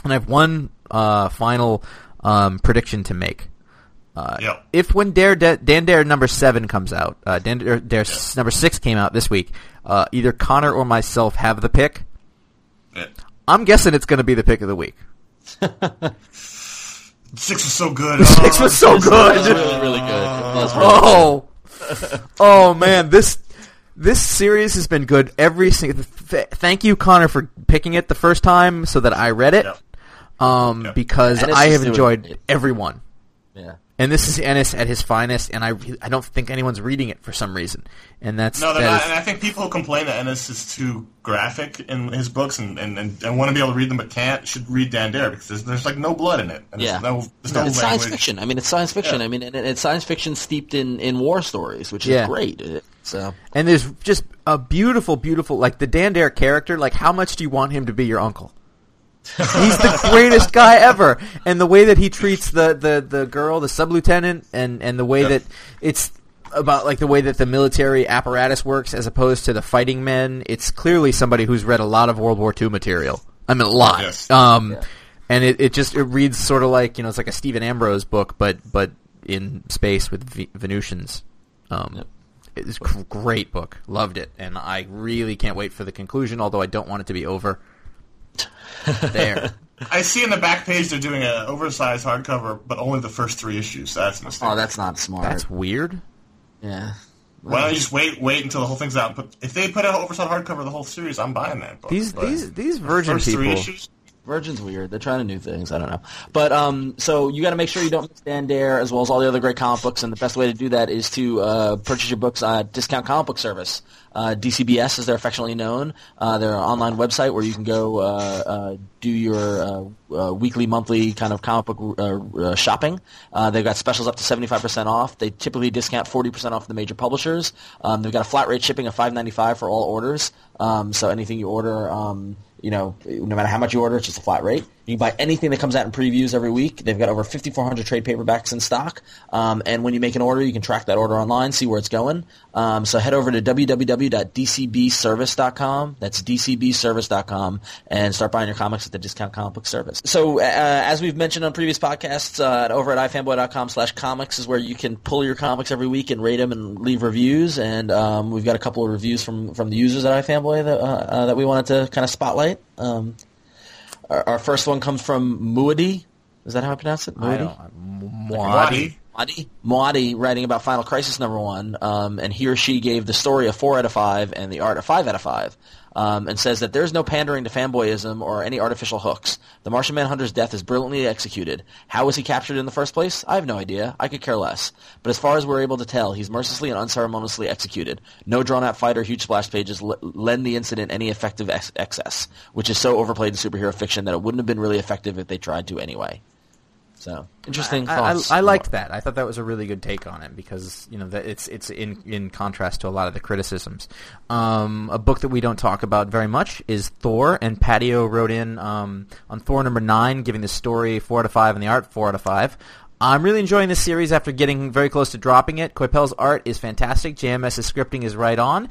Speaker 4: And I have one uh, final um, prediction to make. Uh,
Speaker 3: Yep.
Speaker 4: If when Dare, Da- Dan Dare number seven comes out, uh, Dan Dare, Dare s- number six came out this week. Uh, either Connor or myself have the pick.
Speaker 3: Yeah.
Speaker 4: I'm guessing it's going to be the pick of the week.
Speaker 3: Six was so good.
Speaker 4: Six was so
Speaker 1: It was
Speaker 4: good.
Speaker 1: really, really good. It was really
Speaker 4: Oh, oh man, this this series has been good every single. Th- thank you, Connor, for picking it the first time so that I read it.
Speaker 3: Yep.
Speaker 4: Um,
Speaker 3: Yep.
Speaker 4: because I have enjoyed
Speaker 1: it.
Speaker 4: every one.
Speaker 1: Yeah.
Speaker 4: And this is Ennis at his finest, and I re- I don't think anyone's reading it for some reason, and that's
Speaker 3: No, they're
Speaker 4: that
Speaker 3: not.
Speaker 4: is-
Speaker 3: And I think people complain that Ennis is too graphic in his books and, and, and, and want to be able to read them but can't should read Dan Dare because there's, there's like no blood in it. And
Speaker 1: Yeah.
Speaker 3: There's no, there's no
Speaker 1: it's
Speaker 3: language.
Speaker 1: science fiction. I mean, it's science fiction.
Speaker 3: Yeah.
Speaker 1: I mean, and it's science fiction steeped in, in war stories, which is
Speaker 4: Yeah.
Speaker 1: great. It- So
Speaker 4: and there's just a beautiful, beautiful like the Dan Dare character. Like, how much do you want him to be your uncle? He's the greatest guy ever, and the way that he treats the, the, the girl, the sub lieutenant, and, and the way
Speaker 3: Yeah.
Speaker 4: that it's about like the way that the military apparatus works as opposed to the fighting men. It's clearly somebody who's read a lot of World War II material. I mean, a lot.
Speaker 3: Yes.
Speaker 4: Um, and it, it just it reads sort of like you know it's like a Stephen Ambrose book, but but in space with v- Venusians. Um,
Speaker 1: Yep.
Speaker 4: It's a great book. Loved it, and I really can't wait for the conclusion. Although I don't want it to be over. there.
Speaker 3: I see in the back page they're doing an oversized hardcover, but only the first three issues. So that's a mistake.
Speaker 1: oh, that's not smart.
Speaker 4: That's weird.
Speaker 1: yeah.
Speaker 3: Why don't you just wait, wait until the whole thing's out? But if they put out oversized hardcover of the whole series, I'm buying that book.
Speaker 4: These
Speaker 3: But
Speaker 4: these these
Speaker 3: the
Speaker 4: virgin
Speaker 3: first three
Speaker 4: people.
Speaker 3: issues.
Speaker 1: Virgin's weird. They're trying to new things. I don't know. But um, so you got to make sure you don't miss Dan Dare as well as all the other great comic books. And the best way to do that is to uh, purchase your books at Discount Comic Book Service. Uh, DCBS, as they're affectionately known. Uh, they're an online website where you can go uh, uh, do your uh, weekly, monthly kind of comic book shopping. They've got specials up to 75% off. They typically discount 40% off the major publishers. Um, they've got a flat rate shipping of 5.95 for all orders. Um, so anything you order, um, you know, no matter how much you order, it's just a flat rate. You buy anything that comes out in previews every week. They've got over 5,400 trade paperbacks in stock. Um, and when you make an order, you can track that order online, see where it's going. Um, so head over to www.dcbservice.com. That's dcbservice.com and start buying your comics at the Discount Comic Book Service. So uh, as we've mentioned on previous podcasts, uh, over at ifanboy.com slash comics is where you can pull your comics every week and rate them and leave reviews. And um, we've got a couple of reviews from, from the users at iFanboy that, uh, uh, that we wanted to kind of spotlight. Um, our, our first one comes from Muadi. Is that how I pronounce it?
Speaker 4: I
Speaker 1: Muadi?
Speaker 4: don't.
Speaker 3: Wadi.
Speaker 1: Moadi, Moadi writing about Final Crisis number one, um, and he or she gave the story a four out of five and the art a five out of five, um, and says that there's no pandering to fanboyism or any artificial hooks. The Martian Manhunter's death is brilliantly executed. How was he captured in the first place? I have no idea. I could care less. But as far as we're able to tell, he's mercilessly and unceremoniously executed. No drawn-out fight or huge splash pages l- lend the incident any effective ex- excess, which is so overplayed in superhero fiction that it wouldn't have been really effective if they tried to anyway. So interesting
Speaker 4: I,
Speaker 1: thoughts.
Speaker 4: I, I liked that. I thought that was a really good take on it because you know that it's it's in in contrast to a lot of the criticisms. Um, a book that we don't talk about very much is Thor, and Patio wrote in um, on Thor number nine, giving the story four out of five and the art four out of five. I'm really enjoying this series after getting very close to dropping it. Coipel's art is fantastic. JMS's scripting is right on.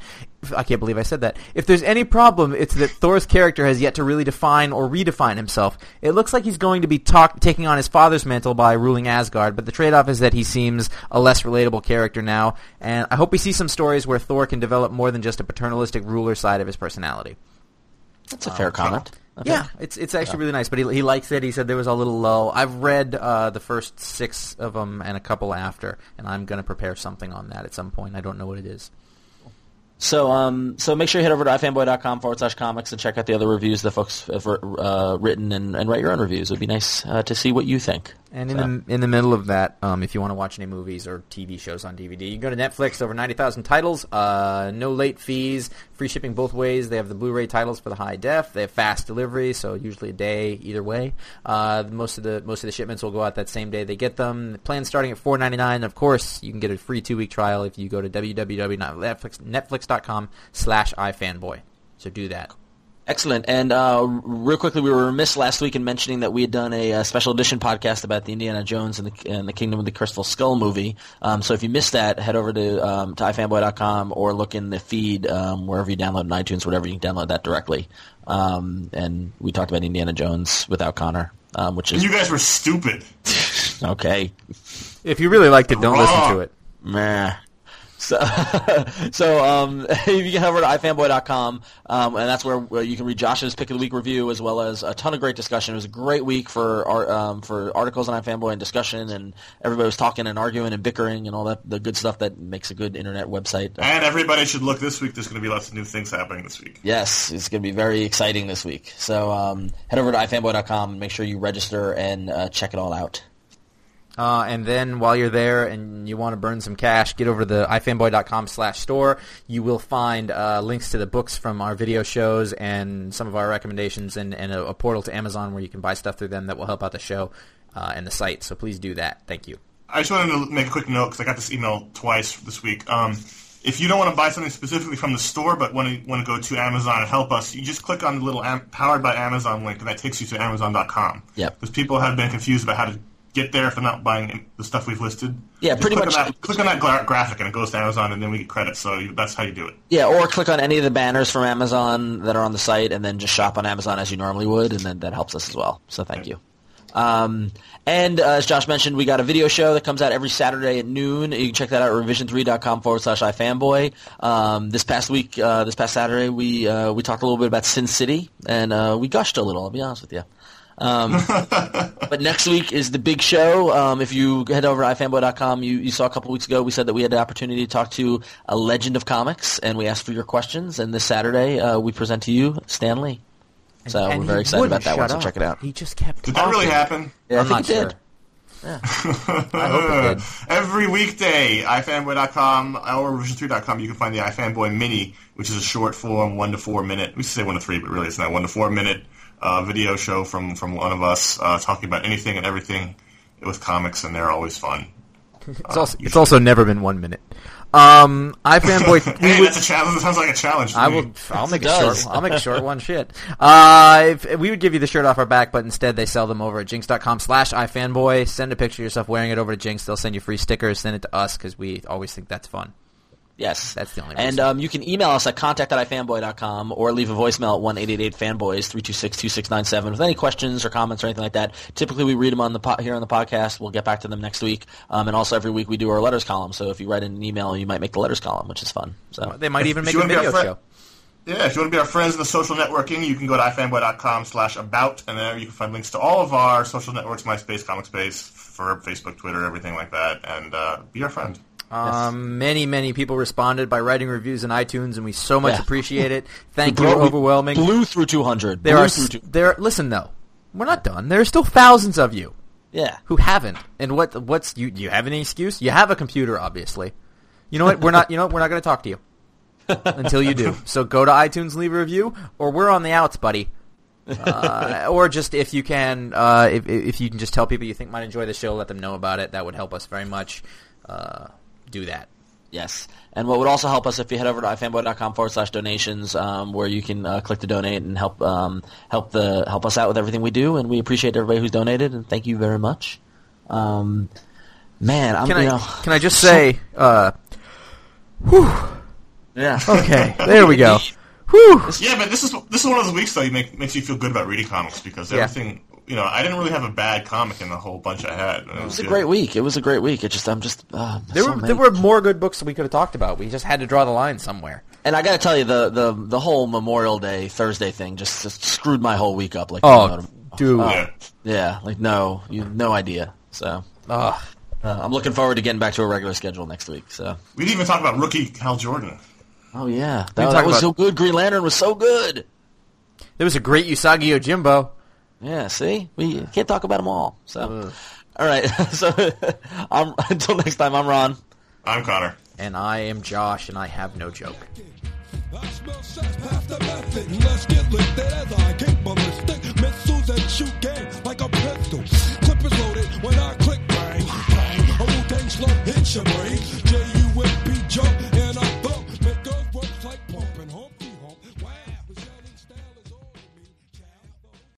Speaker 4: I can't believe I said that. If there's any problem, it's that Thor's character has yet to really define or redefine himself. It looks like he's going to be talk- taking on his father's mantle by ruling Asgard, but the trade-off is that he seems a less relatable character now, and I hope we see some stories where Thor can develop more than just a paternalistic ruler side of his personality.
Speaker 1: That's a fair um, comment. I think.
Speaker 4: Yeah, it's it's actually really nice. But he, he likes it. He said there was a little lull. I've read uh, the first six of them and a couple after, and I'm going to prepare something on that at some point. I don't know what it is.
Speaker 1: So, um, so make sure you head over to ifanboy.com forward slash comics and check out the other reviews the folks have uh, written and, and write your own reviews. It would be nice uh, to see what you think.
Speaker 4: And in
Speaker 1: So-
Speaker 4: the in the middle of that, um, if you want to watch any movies or TV shows on DVD, you can go to Netflix. Over ninety thousand titles, uh, no late fees, free shipping both ways. They have the Blu-ray titles for the high def. They have fast delivery, so usually a day either way. Uh, most of the most of the shipments will go out that same day they get them. The plan's starting at four ninety nine. Of course, you can get a free two week trial if you go to www.netflix.com slash ifanboy. So do that.
Speaker 1: Excellent. And uh, real quickly, we were remiss last week in mentioning that we had done a, uh special edition podcast about the Indiana Jones and the, and the Kingdom of the Crystal Skull movie. Um, so if you missed that, head over to, um, to ifanboy.com or look in the feed um, wherever you download in iTunes, whatever, you can download that directly. Um, and we talked about Indiana Jones without Connor, um, which is
Speaker 3: You guys were stupid.
Speaker 1: okay.
Speaker 4: If you really liked it, don't listen to it.
Speaker 1: Meh. So, so um, you can head over to ifanboy.com, um, and that's where, where you can read Josh's pick of the week review as well as a ton of great discussion. It was a great week for art, um, for articles on iFanboy and discussion, and everybody was talking and arguing and bickering and all that the good stuff that makes a good internet website.
Speaker 3: And everybody should look this week. There's going to be lots of new things happening this week.
Speaker 1: Yes, it's going to be very exciting this week. So um, head over to ifanboy.com and make sure you register and uh, check it all out.
Speaker 4: Uh, and then while you're there and you want to burn some cash, get over to the ifanboy.com slash store. You will find uh, links to the books from our video shows and some of our recommendations and, and a, a portal to Amazon where you can buy stuff through them that will help out the show uh, and the site. So please do that. Thank you.
Speaker 3: I just wanted to make a quick note because I got this email twice this week. Um, if you don't want to buy something specifically from the store but want to want to go to Amazon and help us, you just click on the little am- powered by Amazon link and that takes you to Amazon.com.
Speaker 1: Yep.
Speaker 3: Because people have been confused about how to get there if they're not buying the stuff we've listed.
Speaker 1: Yeah, pretty
Speaker 3: click
Speaker 1: much-
Speaker 3: On that, click on that gra- graphic and it goes to Amazon and then we get credit. So that's how you do it.
Speaker 1: Yeah, or click on any of the banners from Amazon that are on the site, and then just shop on Amazon as you normally would, and then that helps us as well. So thank you. Um, and uh, as Josh mentioned, we got a video show that comes out every Saturday at noon. You can check that out at revision3.com forward slash ifanboy. Um, this past week, uh, this past Saturday, we uh, we talked a little bit about Sin City, and uh, we gushed a little. I'll be honest with you. Um, but next week is the big show. Um, if you head over to ifanboy.com, you, you saw a couple weeks ago we said that we had the opportunity to talk to a legend of comics, and we asked for your questions. And this Saturday, uh, we present to you Stan Lee. So
Speaker 4: And
Speaker 1: we're very excited about that one. So check it out.
Speaker 4: He just kept
Speaker 3: Did that really
Speaker 4: talking.
Speaker 3: happen?
Speaker 1: Yeah, I
Speaker 4: I'm
Speaker 1: think
Speaker 4: not
Speaker 1: it
Speaker 4: sure.
Speaker 1: did.
Speaker 4: I hope it did.
Speaker 3: Every weekday, ifanboy.com or revision3.com, you can find the ifanboy mini, which is a short form, one to four minute. We say one to three, but really it's not one to four minute uh, video show from from one of us uh, talking about anything and everything with comics, and they're always fun.
Speaker 4: It's also, it's also never been one minute. Um, iFanboy. we
Speaker 3: Hey,
Speaker 4: would-
Speaker 3: that's a challenge. That sounds like a challenge. To
Speaker 4: I
Speaker 3: me.
Speaker 4: will. I'll make a short. I'll make a short one. Shit. Uh, if, we would give you the shirt off our back, but instead they sell them over at jinx.com slash ifanboy. Send a picture of yourself wearing it over to Jinx. They'll send you free stickers. Send it to us because we always think that's fun.
Speaker 1: Yes.
Speaker 4: That's the only
Speaker 1: And um, you can email us at contact at ifanboy.com or leave a voicemail at 1-888-FANBOYS, 326-2697 with any questions or comments or anything like that. Typically we read them on the po- here on the podcast. We'll get back to them next week. Um, and also every week we do our letters column. So if you write in an email, you might make the letters column, which is fun. So
Speaker 4: They might even make a
Speaker 3: be
Speaker 4: video show.
Speaker 3: Yeah, if you want to be our friends in the social networking, you can go to ifanboy.com slash about, and there you can find links to all of our social networks, MySpace, ComicSpace, for Facebook, Twitter, everything like that, and uh, be our friend.
Speaker 4: Um, many, many people responded by writing reviews in iTunes, and we so much
Speaker 1: Yeah.
Speaker 4: appreciate it. Thank you,
Speaker 1: blew- we
Speaker 4: overwhelming.
Speaker 1: Blew through 200.
Speaker 4: there
Speaker 1: blew
Speaker 4: are
Speaker 1: two-
Speaker 4: there. Listen though, we're not done. There are still thousands of you
Speaker 1: yeah.
Speaker 4: who haven't. And what? What's you? Do you have any excuse? You have a computer, obviously. You know what? We're not. You know what? We're not going to talk to you until you do. So go to iTunes, leave a review, or we're on the outs, buddy. uh, or just if you can, uh, if if you can just tell people you think might enjoy the show, let them know about it. That would help us very much. Uh, do that.
Speaker 1: Yes. And what would also help us if you head over to ifanboy.com forward slash donations, um, where you can uh, click to donate and help um, help the help us out with everything we do. And we appreciate everybody who's donated, and thank you very much. Um, man, I'm
Speaker 4: Can
Speaker 1: you
Speaker 4: I
Speaker 1: know,
Speaker 4: can I just say? Uh, whew,
Speaker 1: yeah.
Speaker 4: okay, there we go. Whew.
Speaker 3: Yeah, but this is this is one of those weeks though. You make makes you feel good about reading comics because
Speaker 4: Yeah.
Speaker 3: Everything. You know, I didn't really have a bad comic in the whole bunch I had. It
Speaker 1: It was a great week. It was a great week. It just I'm just uh,
Speaker 4: There
Speaker 1: so
Speaker 4: were
Speaker 1: many-
Speaker 4: there were more good books that we could have talked about. We just had to draw the line somewhere.
Speaker 1: And I got to tell you, the, the the whole Memorial Day Thursday thing just, just screwed my whole week up. Like,
Speaker 4: Oh,
Speaker 1: you know,
Speaker 4: dude.
Speaker 1: uh,
Speaker 3: Yeah.
Speaker 1: yeah, like no, you no idea. So
Speaker 4: Ugh.
Speaker 1: uh, I'm looking forward to getting back to a regular schedule next week. So.
Speaker 3: We didn't even talk about rookie Hal Jordan.
Speaker 1: Oh yeah, that, that was
Speaker 4: about-
Speaker 1: so good. Green Lantern was so good.
Speaker 4: There was a great Usagi Yojimbo.
Speaker 1: Yeah, see, we can't talk about them all. So, uh. all right. So, I'm, until next time, I'm Ron.
Speaker 3: I'm Connor.
Speaker 4: And I am Josh, and I have no joke.
Speaker 2: I smell sex past the method. Let's get lifted as I kick ballistic. Missiles that shoot game like a pistol. Clip is loaded when I click bang, bang. A Wu-Tang slug hits your brain.